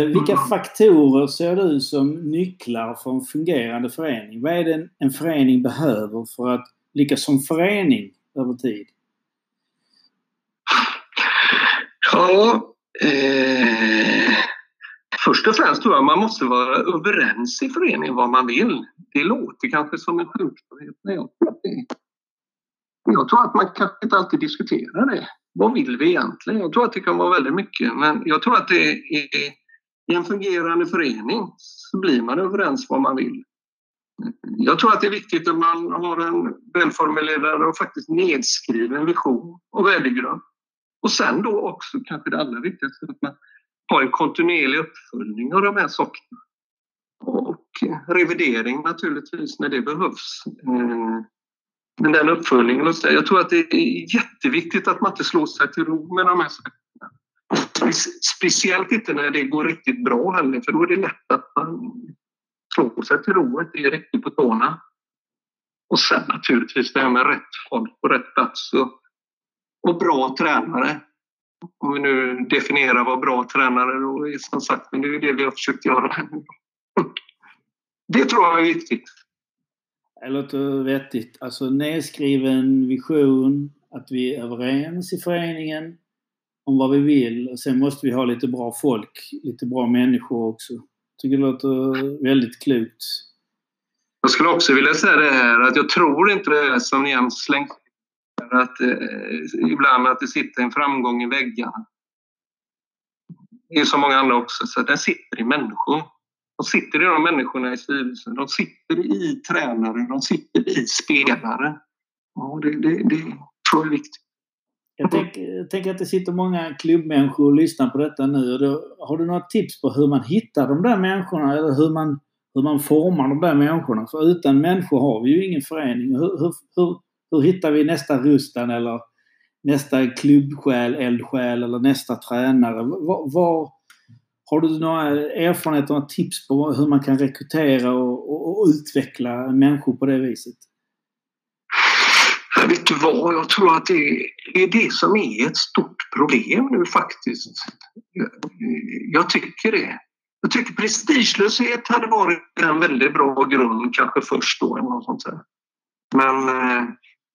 Vilka mm. faktorer ser du som nycklar för en fungerande förening? Vad är det en förening behöver för att lyckas som förening över tid? Ja, eh, först och främst tror jag man måste vara överens i föreningen vad man vill. Det låter kanske som en självklarhet, men jag tror att det jag tror att man kanske inte alltid diskuterar det. Vad vill vi egentligen? Jag tror att det kan vara väldigt mycket, men jag tror att det är, i en fungerande förening så blir man överens vad man vill. Jag tror att det är viktigt att man har en välformulerad och faktiskt nedskriven vision och värdegrund. Och sen då också kanske det allra viktigaste, att man ha en kontinuerlig uppföljning av de här sakerna. Och revidering naturligtvis när det behövs. Eh, men den uppföljningen, jag tror att det är jätteviktigt att man inte slår sig till ro med de här sakerna. Speciellt inte när det går riktigt bra heller, för då är det lätt att man slår sig till ro, och inte är riktigt på tårna. Och sen naturligtvis det här med rätt folk på rätt plats. Och och bra tränare. Om vi nu definierar vad bra tränare är som sagt, men det är det vi har försökt göra. Det tror jag är viktigt. Det låter vettigt. Alltså nedskriven vision, att vi är överens i föreningen om vad vi vill. Och sen måste vi ha lite bra folk, lite bra människor också. Jag tycker det låter väldigt klokt. Jag skulle också vilja säga det här att jag tror inte det är som Jens slängt att eh, ibland att det sitter en framgång i väggarna. Det är så många andra också, så den sitter i människor. De sitter i de människorna i styrelsen, de sitter i tränare, de sitter i spelare. Ja, det, det, det tror jag är viktigt. Jag tänker, jag tänker, att det sitter många klubbmänniskor och lyssnar på detta nu. Då, har du några tips på hur man hittar de där människorna eller hur man, hur man formar de där människorna? För utan människor har vi ju ingen förening. Hur, hur, hur, hur hittar vi nästa Rustan eller nästa klubbsjäl, eldsjäl eller nästa tränare? Var, var, har du några erfarenheter och tips på hur man kan rekrytera och, och, och, utveckla människor på det viset? Nej, vet du vad? Jag tror att det är det som är ett stort problem nu faktiskt. Jag, jag tycker det. Jag tycker prestigelöshet hade varit en väldigt bra grund kanske först då. Eller något sånt där. Men eh,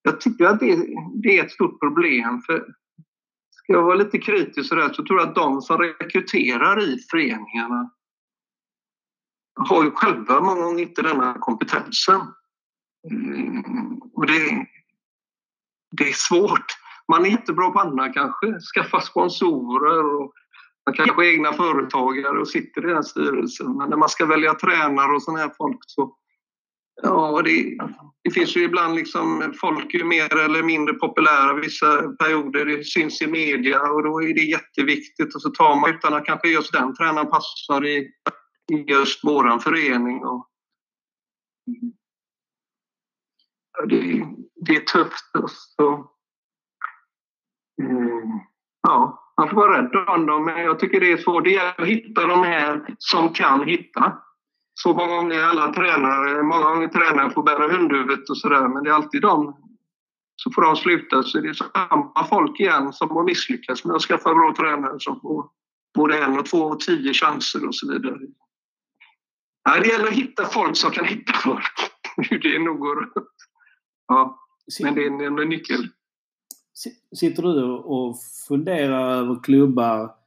jag tycker att det, det, är ett stort problem. För Ska jag vara lite kritisk så, där, så tror jag att de som rekryterar i föreningarna har ju själva många gånger inte denna kompetensen. Mm, och det, det är svårt. Man är jättebra på annat kanske, skaffa sponsorer och man kanske är egna företagare och sitter i den styrelsen. Men när man ska välja tränare och sådana här folk så Ja, det, det, finns ju ibland liksom, folk är mer eller mindre populära vissa perioder. Det syns i media och då är det jätteviktigt och så tar man utan att kanske just den tränaren passar i, i just våran förening. Och, det, det är tufft. Så, mm. ja, man får vara rädd om dem, men jag tycker det är svårt. Det gäller att hitta de här som kan hitta. Så många gånger alla tränare, många gånger tränare får bära hundhuvudet och sådär, men det är alltid de så får de sluta så det är samma folk igen som har misslyckats med att skaffa bra tränare som får både en och två och tio chanser och så vidare. Ja, det gäller att hitta folk som kan hitta folk. Det är nog Ja, men det är en nyckel. Sitter du och funderar över klubbar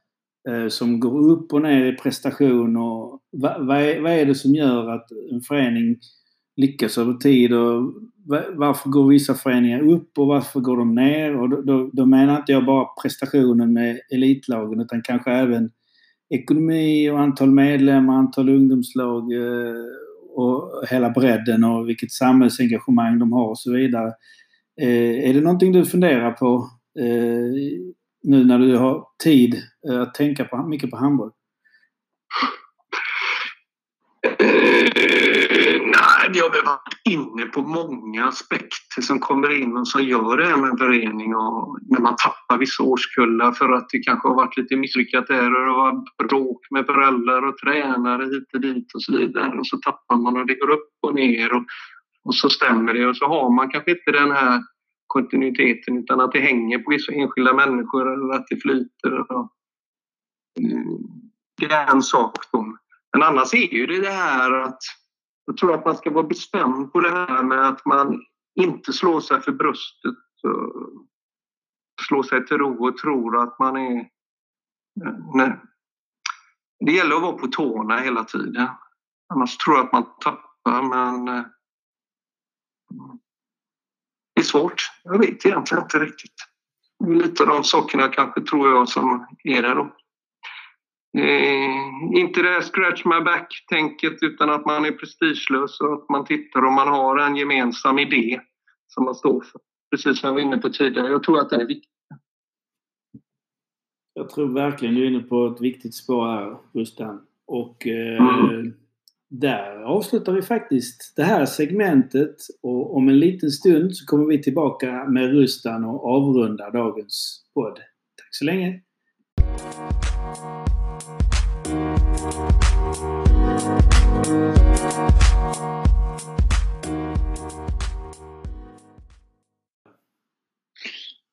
Eh, som går upp och ner i prestation och vad, vad, är, vad är det som gör att en förening lyckas över tid och varför går vissa föreningar upp och varför går de ner? Och då, då, då menar inte jag bara prestationen med elitlagen utan kanske även ekonomi och antal medlemmar, antal ungdomslag eh, och hela bredden och vilket samhällsengagemang de har och så vidare. Eh, är det någonting du funderar på nu när du har tid eh, att tänka på, mycket på handboll? Eh, nej, jag har varit inne på många aspekter som kommer in och som gör det här med förening och när man tappar vissa årskullar för att det kanske har varit lite misslyckat där och det var bråk med föräldrar och tränare hit och dit och så vidare och så tappar man och det går upp och ner och, och så stämmer det och så har man kanske inte den här kontinuiteten utan att det hänger på vissa enskilda människor eller att det flyter. Och, eh, det är en sak. Då. Men annars är ju det det här att jag tror att man ska vara bestämd på det här med att man inte slår sig för bröstet och slår sig till ro och tror att man är... Eh, nej. Det gäller att vara på tårna hela tiden. Annars tror jag att man tappar, men... Eh, det är svårt. Jag vet egentligen inte riktigt. Lite av de sakerna kanske tror jag som är det då. Eh, inte det scratch my back-tänket utan att man är prestigelös och att man tittar och man har en gemensam idé som man står för. Precis som jag var inne på tidigare. Jag tror att det är viktigt. Jag tror verkligen du är inne på ett viktigt spår här, Rustan. Och eh, mm där avslutar vi faktiskt det här segmentet och om en liten stund så kommer vi tillbaka med Rustan och avrundar dagens podd. Tack så länge!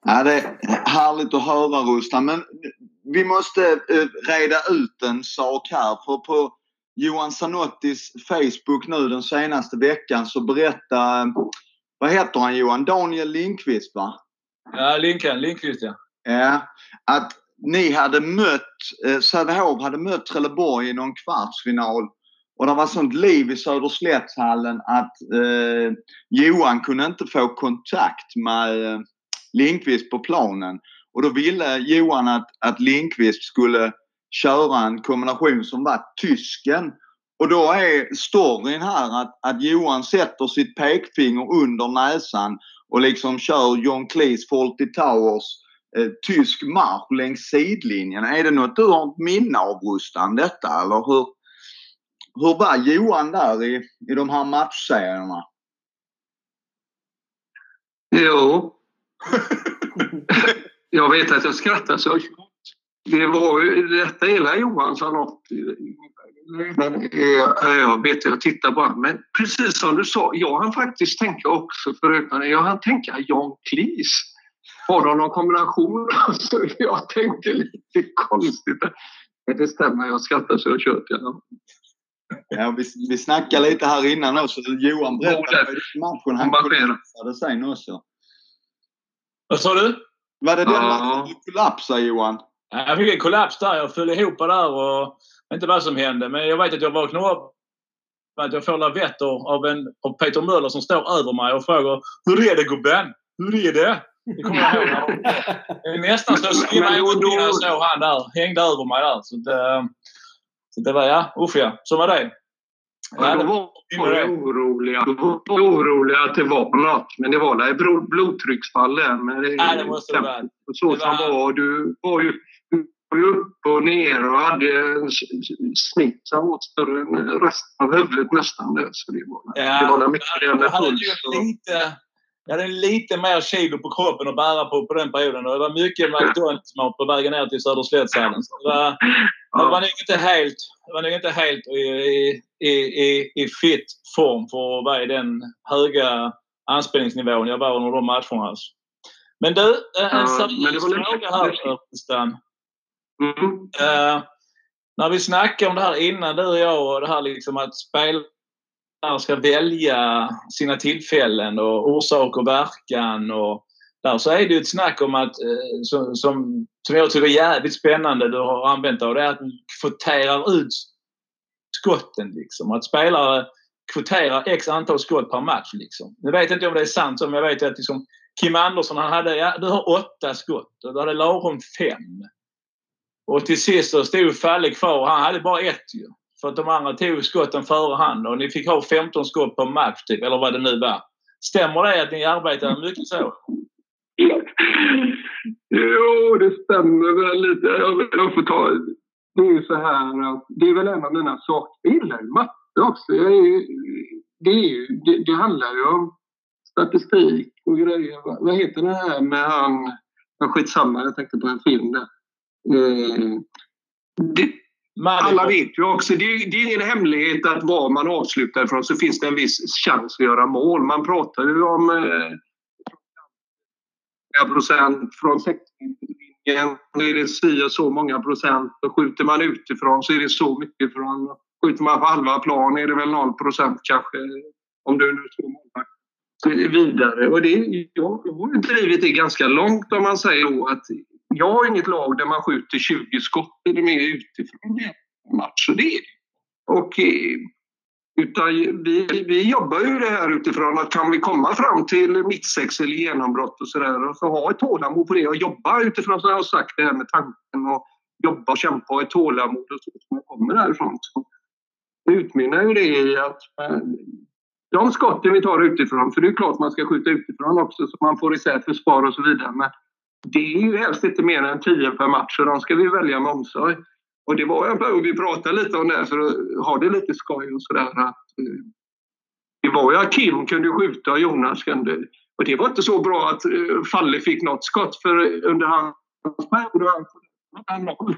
Ja, det är härligt att höra Rustan. Men vi måste eh, reda ut en sak här. För på Johan Zanottis Facebook nu den senaste veckan så berättade, vad heter han Johan? Daniel Lindqvist va? Ja, Linkan. Lindqvist ja. Ja, att ni hade mött, eh, Sävehof hade mött Trelleborg i någon kvartsfinal och det var sånt liv i Söderslättshallen att eh, Johan kunde inte få kontakt med eh, Lindqvist på planen. Och då ville Johan att, att Lindqvist skulle köra en kombination som var tysken. Och då är storyn här att, att Johan sätter sitt pekfinger under näsan och liksom kör John Cleese Fawlty Towers eh, tysk marsch längs sidlinjen. Är det något du har ett minne av Rustan detta eller hur, hur var Johan där i, i de här matchserierna? Jo. jag vet att jag skrattar så Det var ju, detta hela Johansson Men, eh, jag vet, jag tittar bara. Men precis som du sa, jag hann faktiskt tänka också förutom jag hann tänka Jan Cleese. Har de någon kombination? Så jag tänkte lite konstigt. Men det stämmer, jag skrattar så jag kört. Ja. Ja, vi, vi snackade lite här innan också. Johan berättade om matchen han kollapsade sen också. Vad sa du? Var det den matchen du kollapsade Johan? Jag fick en kollaps där. Jag föll ihop där och inte vad som hände. Men jag vet att jag vaknade upp att jag får lavetter av, en, av Peter Möller som står över mig och frågar Hur är det gubben? Hur är det? Det kommer jag ihåg. Nästan så jag svimmade innan jag såg han där. Hängde över mig där. Så det, så det var ja, usch ja. Så var det. Ja, då var vi oroliga. Då var oroliga att det var något. Men det var där blodtrycksfall där. Men det, ja, det måste det vara. Så det som var. var. Du var ju ner och hade snitt som var större än resten av huvudet nästan. Där. Så det var, ja, det var mycket jag hade lite, jag hade lite mer kilo på kroppen att bära på på den perioden. Och det var mycket McDonalds-mat på vägen ner till Söderslättshallen. Det var, det var nog inte helt, det var nog inte helt i, i, i, i fit form för att vara i den höga anspänningsnivån jag var under de matcherna. Alltså. Men du, en seriös fråga här Stan. Mm. Uh, när vi snackade om det här innan du och jag och det här liksom att spelare ska välja sina tillfällen och orsak och verkan och där så är det ju ett snack om att eh, som, som, som jag tycker är jävligt spännande du har använt av det är att du kvoterar ut skotten liksom. Att spelare kvoterar x antal skott per match liksom. Nu vet inte om det är sant men jag vet att liksom Kim Andersson han hade, ja du har åtta skott och du hade Larum fem. Och till sist så stod Falle kvar. Han hade bara ett ju. För att de andra tog skotten före han och ni fick ha 15 skott på match typ, eller vad det nu var. Stämmer det att ni arbetade mycket så? Jo, det stämmer väl lite. Jag, får ta... Det är ju så här att det är väl en av mina saker. Jag gillar ju matte också. Jag är, det, är, det, det handlar ju om statistik och grejer. Vad heter det här med han... Skitsamma, jag tänkte på en film där. Eh, det, alla vet ju också, det är, det är ingen hemlighet att var man avslutar ifrån så finns det en viss chans att göra mål. Man pratar ju om eh, procent från 60-linjen är det si och så många procent. Och skjuter man utifrån så är det så mycket från... Skjuter man på halva plan är det väl 0 procent kanske, om du nu slår målvakt. Vidare. Och det, jag har drivit det ganska långt om man säger då att jag har inget lag där man skjuter 20 skott eller mer utifrån en match. Och det är och, eh, utan vi, vi jobbar ju det här utifrån att kan vi komma fram till mittsex eller genombrott och sådär och så ha ett tålamod på det och jobba utifrån som jag har sagt det här med tanken och jobba och kämpa och ett tålamod och så som man kommer därifrån. Så utmynnar ju det i att eh, de skotten vi tar utifrån, för det är klart man ska skjuta utifrån också så man får isär försvar och så vidare. Men det är ju helst inte mer än 10 per match och de ska vi välja med omsorg. Och det var en period vi pratade lite om det för att ha det lite skoj och sådär. Eh, det var ju att Kim kunde skjuta och Jonas kunde. Och det var inte så bra att eh, Falle fick något skott för under hans period han noll.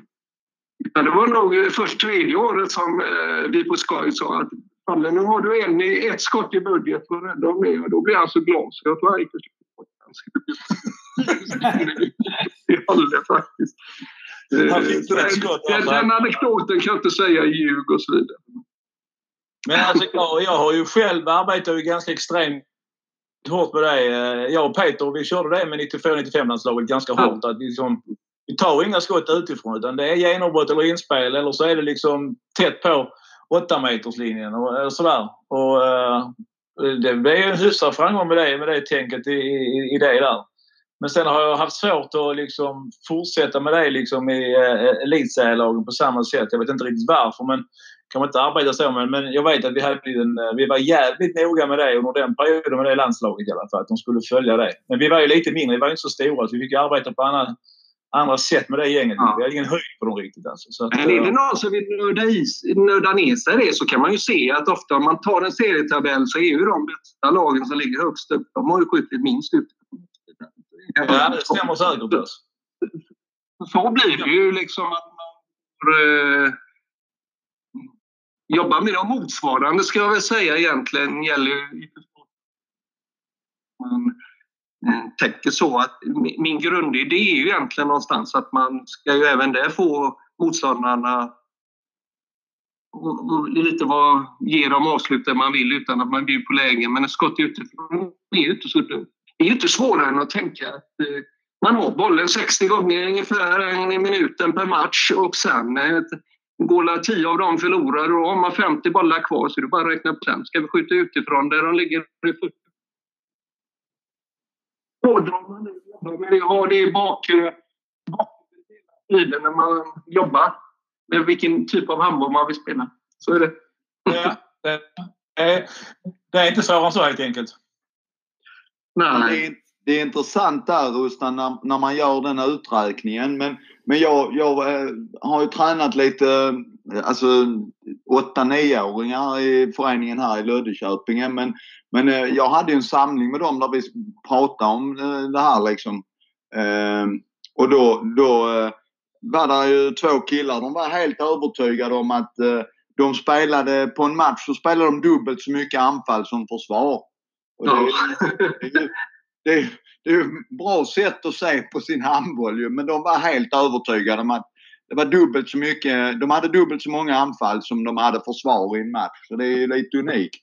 Det var nog eh, först tredje året som vi på skoj sa att Falle, nu har du en, ett skott i budget var rädda om det. Och då blev han så glad så jag tror han gick och det håller faktiskt. Den, den anekdoten kan jag inte säga i ljug och så vidare. Men alltså, jag, jag har ju själv arbetat ju ganska extremt hårt med det. Jag och Peter vi körde det med 94-95-landslaget ganska hårt. Att liksom, vi tar inga skott utifrån utan det är genombrott eller inspel eller så är det liksom tätt på 8 meterslinjen och sådär. Och, det blev en hyfsad framgång med det, med det tänket i, i, i det där. Men sen har jag haft svårt att liksom fortsätta med det liksom i eh, elitserielagen på samma sätt. Jag vet inte riktigt varför men kan man inte arbeta så men, men jag vet att vi, hade en, eh, vi var jävligt noga med det under den perioden med det landslaget i alla fall. Att de skulle följa det. Men vi var ju lite mindre, vi var inte så stora så vi fick arbeta på andra, andra sätt med det gänget. Ja. Vi hade ingen höjd på dem riktigt. Alltså. Så att, Men är det någon som vill nörda, is, nörda ner sig det så kan man ju se att ofta om man tar en serietabell så är ju de bästa lagen som ligger högst upp, de har ju skjutit minst ut. Ja, det stämmer säkert. Så blir det ju liksom att man får, eh, jobba med de motsvarande ska jag väl säga egentligen gäller ju man eh, täcker så att min grundidé är ju egentligen någonstans att man ska ju även där få motståndarna lite vad, ge dem avslut där man vill utan att man bjuder på lägen. Men ett skott utifrån är ju inte så dumt. Det är ju inte svårare än att tänka att eh, man har bollen 60 gånger ungefär en minuten per match och sen eh, går 10 av dem förlorar och har man 50 bollar kvar så är det bara att räkna upp sen. Ska vi skjuta utifrån där de ligger i 40? Då drar man det. Ha det i bakhuvudet tiden när man jobbar med vilken typ av handboll man vill spela. Så är det. Ja, det, är, det är inte svårare än så helt enkelt. Nej. Det är, intressant där Rustan när, när man gör den uträkningen. Men, men jag, jag eh, har ju tränat lite eh, alltså 8-9-åringar i föreningen här i Löddeköpingen. Men, men eh, jag hade ju en samling med dem där vi pratade om det här liksom. Ehm, och då, då var det ju två killar. De var helt övertygade om att de spelade på en match så spelade de dubbelt så mycket anfall som försvar. Och det, det, det, det är ett bra sätt att se på sin handboll ju. Men de var helt övertygade om att det var dubbelt så mycket. De hade dubbelt så många anfall som de hade försvar i en match. Så det är lite unikt.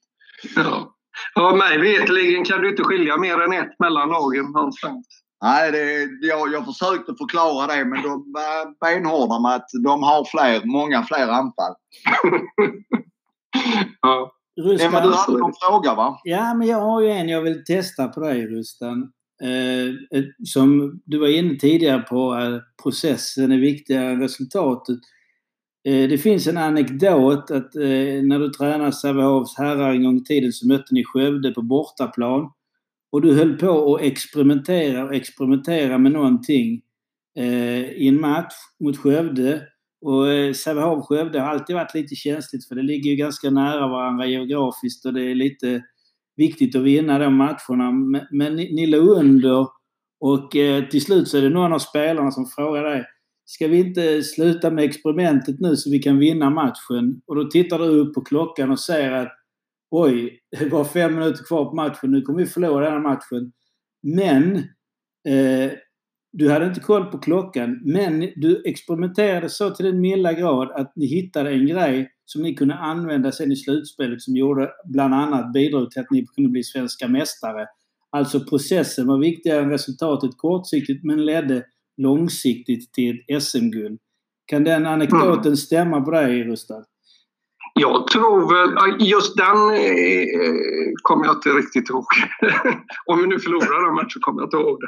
Ja. Ja, mig veterligen kan du inte skilja mer än ett mellan lagen någonstans. Nej, det, jag, jag försökte förklara det men de var benhårda med att de har fler, många fler anfall. ja. Rustan, Emma, du hade någon fråga va? Ja, men jag har ju en jag vill testa på dig Rustan. Eh, som du var inne tidigare på, eh, processen är viktigare än resultatet. Eh, det finns en anekdot att eh, när du tränade Sävehofs herrar en gång i tiden så mötte ni Skövde på bortaplan. Och du höll på att experimentera och experimentera med någonting eh, i en match mot Skövde. Och eh, Sävehof-Skövde har alltid varit lite känsligt för det ligger ju ganska nära varandra geografiskt och det är lite viktigt att vinna de matcherna. Men, men ni, ni låg under och eh, till slut så är det någon av spelarna som frågar dig Ska vi inte sluta med experimentet nu så vi kan vinna matchen? Och då tittar du upp på klockan och säger att oj, det var fem minuter kvar på matchen, nu kommer vi förlora den här matchen. Men eh, du hade inte koll på klockan, men du experimenterade så till den milda grad att ni hittade en grej som ni kunde använda sen i slutspelet som gjorde bland annat bidrog till att ni kunde bli svenska mästare. Alltså processen var viktigare än resultatet kortsiktigt men ledde långsiktigt till ett SM-guld. Kan den anekdoten mm. stämma på dig, Rustad? Jag tror väl, just den eh, kommer jag inte riktigt ihåg. Om vi nu förlorar den matchen kommer jag inte ihåg det.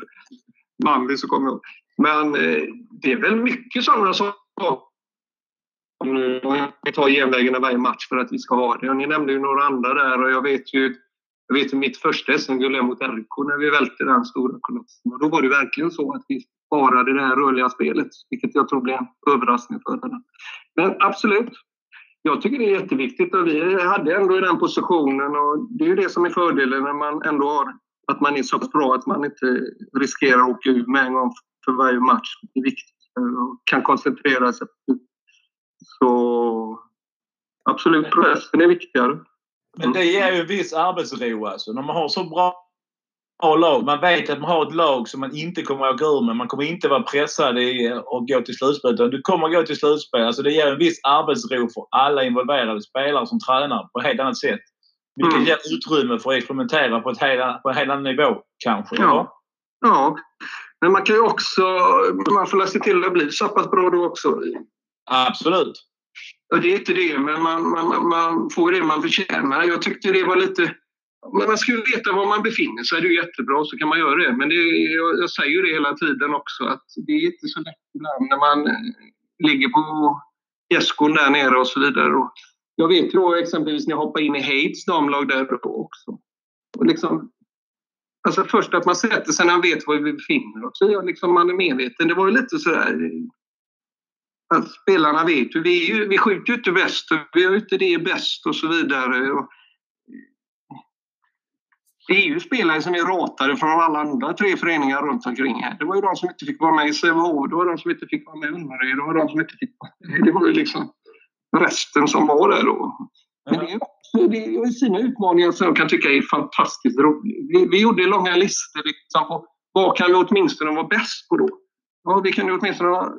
Manlig så kommer jag ihåg. Men eh, det är väl mycket sådana saker. Vi tar genvägen i varje match för att vi ska ha det. Och ni nämnde ju några andra där och jag vet ju jag vet mitt första SM-guld mot RIK när vi välte den stora kolossen. Och då var det verkligen så att vi sparade det här rörliga spelet, vilket jag tror blev en överraskning för henne. Men absolut, jag tycker det är jätteviktigt och vi hade ändå i den positionen och det är ju det som är fördelen när man ändå har att man är så bra att man inte riskerar att åka ut med en gång för varje match. Det är viktigt och kan koncentrera sig. Så absolut, processen är viktigare. Men det ger ju en viss arbetsro alltså. När man har så bra lag. Man vet att man har ett lag som man inte kommer att åka ur med. Man kommer inte vara pressad i att gå till slutspel. Utan du kommer att gå till slutspel. Alltså det ger en viss arbetsro för alla involverade spelare som tränar på ett helt annat sätt. Vilket mm. ger utrymme för att experimentera på, ett helt, på en helt annan nivå kanske. Ja. ja. Men man kan ju också... Man får se till att bli så pass bra då också. Absolut. Och det är inte det, men man, man, man får det man förtjänar. Jag tyckte det var lite men man ska ju veta var man befinner sig. Det är jättebra, så kan man göra det. Men det, jag, jag säger ju det hela tiden också, att det är inte så lätt ibland när man ligger på gäskon där nere och så vidare. Och jag vet ju exempelvis när jag hoppade in i Heids damlag där också. Och liksom, alltså först att man sätter sig när man vet var vi befinner oss i liksom man är medveten. Det var ju lite sådär att spelarna vet ju. Vi, vi skjuter ju inte bäst och vi gör inte det bäst och så vidare. Och det är ju spelare som är ratade från alla andra tre föreningar runt omkring här. Det var ju de som inte fick vara med i Sävehof, det var de som inte fick vara med i Unnaryd, det var de som inte fick vara med. Det var ju liksom resten som var där då. Men det är också det är sina utmaningar som jag kan tycka är fantastiskt roligt. Vi, vi gjorde långa listor liksom på vad kan vi åtminstone vara bäst på då? Ja, vi kan ju åtminstone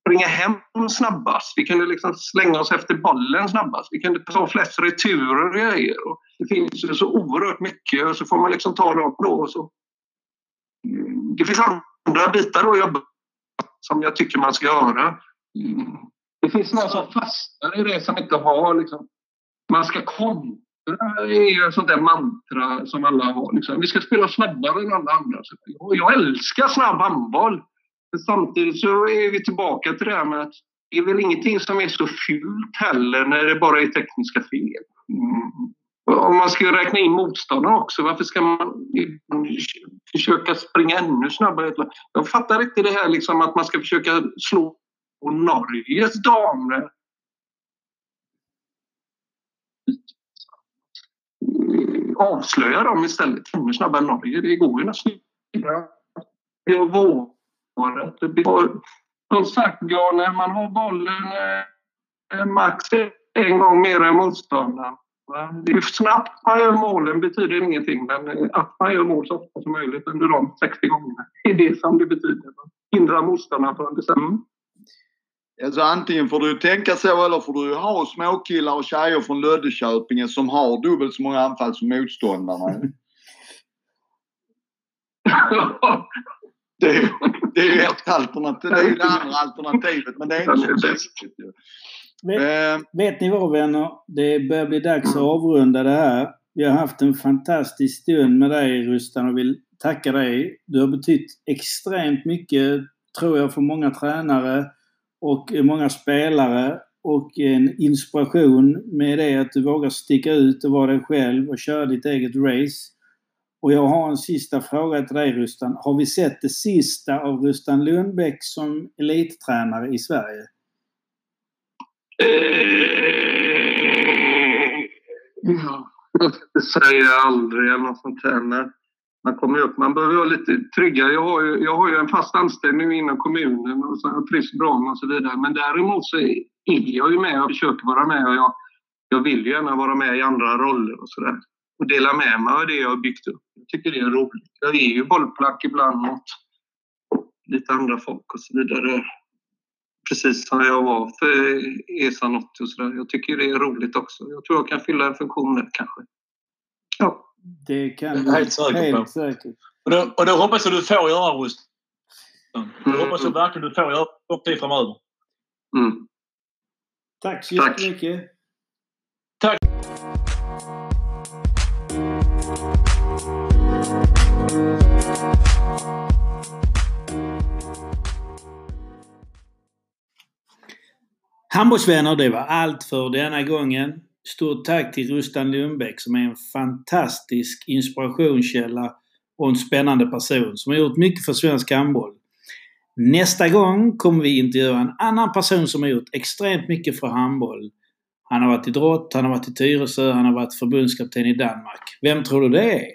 springa hem snabbast. Vi kunde liksom slänga oss efter bollen snabbast. Vi kunde ta flest returer och grejer. Det finns ju så oerhört mycket och så får man liksom ta dem då. Och så. Det finns andra bitar att jobba som jag tycker man ska göra. Det finns några som fastnar i det som inte har liksom, man ska kontra är ju ett sånt där mantra som alla har. Liksom. Vi ska spela snabbare än alla andra. Jag älskar snabb handboll. Men samtidigt så är vi tillbaka till det här med att det är väl ingenting som är så fult heller när det bara är tekniska fel. Mm. Om man ska räkna in motståndarna också, varför ska man eh, försöka springa ännu snabbare? Jag fattar inte det här liksom att man ska försöka slå Norges damer avslöja dem istället. Ännu snabbare än Norge. Det går ju nästan inte. Jag vågat. Som sagt, när man har bollen eh, max en gång mer än motståndaren. Hur snabbt man gör målen betyder ingenting, men att man gör mål så ofta som möjligt under de 60 gångerna är det som det betyder. Hindra motståndaren från att bestämma. Alltså antingen får du tänka så eller får du ha småkillar och tjejer från Löddeköpinge som har dubbelt så många anfall som motståndarna. det, är, det är ett alternativ. Det är det andra alternativet men det är inte så viktigt Vet, eh. vet ni vad vänner? Det börjar bli dags att avrunda det här. Vi har haft en fantastisk stund med dig Rustan och vill tacka dig. Du har betytt extremt mycket, tror jag, för många tränare och många spelare och en inspiration med det att du vågar sticka ut och vara dig själv och köra ditt eget race. Och jag har en sista fråga till dig Rustan. Har vi sett det sista av Rustan Lundbäck som elittränare i Sverige? Ja, det säger jag aldrig eller något sånt här man kommer upp. Man behöver vara lite tryggare. Jag har ju, jag har ju en fast anställning inom kommunen och så jag trivs bra med och så vidare. Men däremot så är jag ju med och försöker vara med och jag, jag vill ju gärna vara med i andra roller och sådär. Och dela med mig av det jag har byggt upp. Jag tycker det är roligt. Jag är ju bollplack ibland mot lite andra folk och så vidare. Precis som jag var för ESA 80 och sådär. Jag tycker det är roligt också. Jag tror jag kan fylla en funktion där kanske. Ja. Det kan du helt säker helt på. Säkert. Och, det, och det hoppas jag du får göra, Rust. Det mm. hoppas jag verkligen du får göra upp det framöver. Mm. Tack så jättemycket. Tack. Handbollsvänner, det var allt för denna gången. Stort tack till Rustan Lundbäck som är en fantastisk inspirationskälla och en spännande person som har gjort mycket för svensk handboll. Nästa gång kommer vi intervjua en annan person som har gjort extremt mycket för handboll. Han har varit i Drott, han har varit i Tyresö, han har varit förbundskapten i Danmark. Vem tror du det är?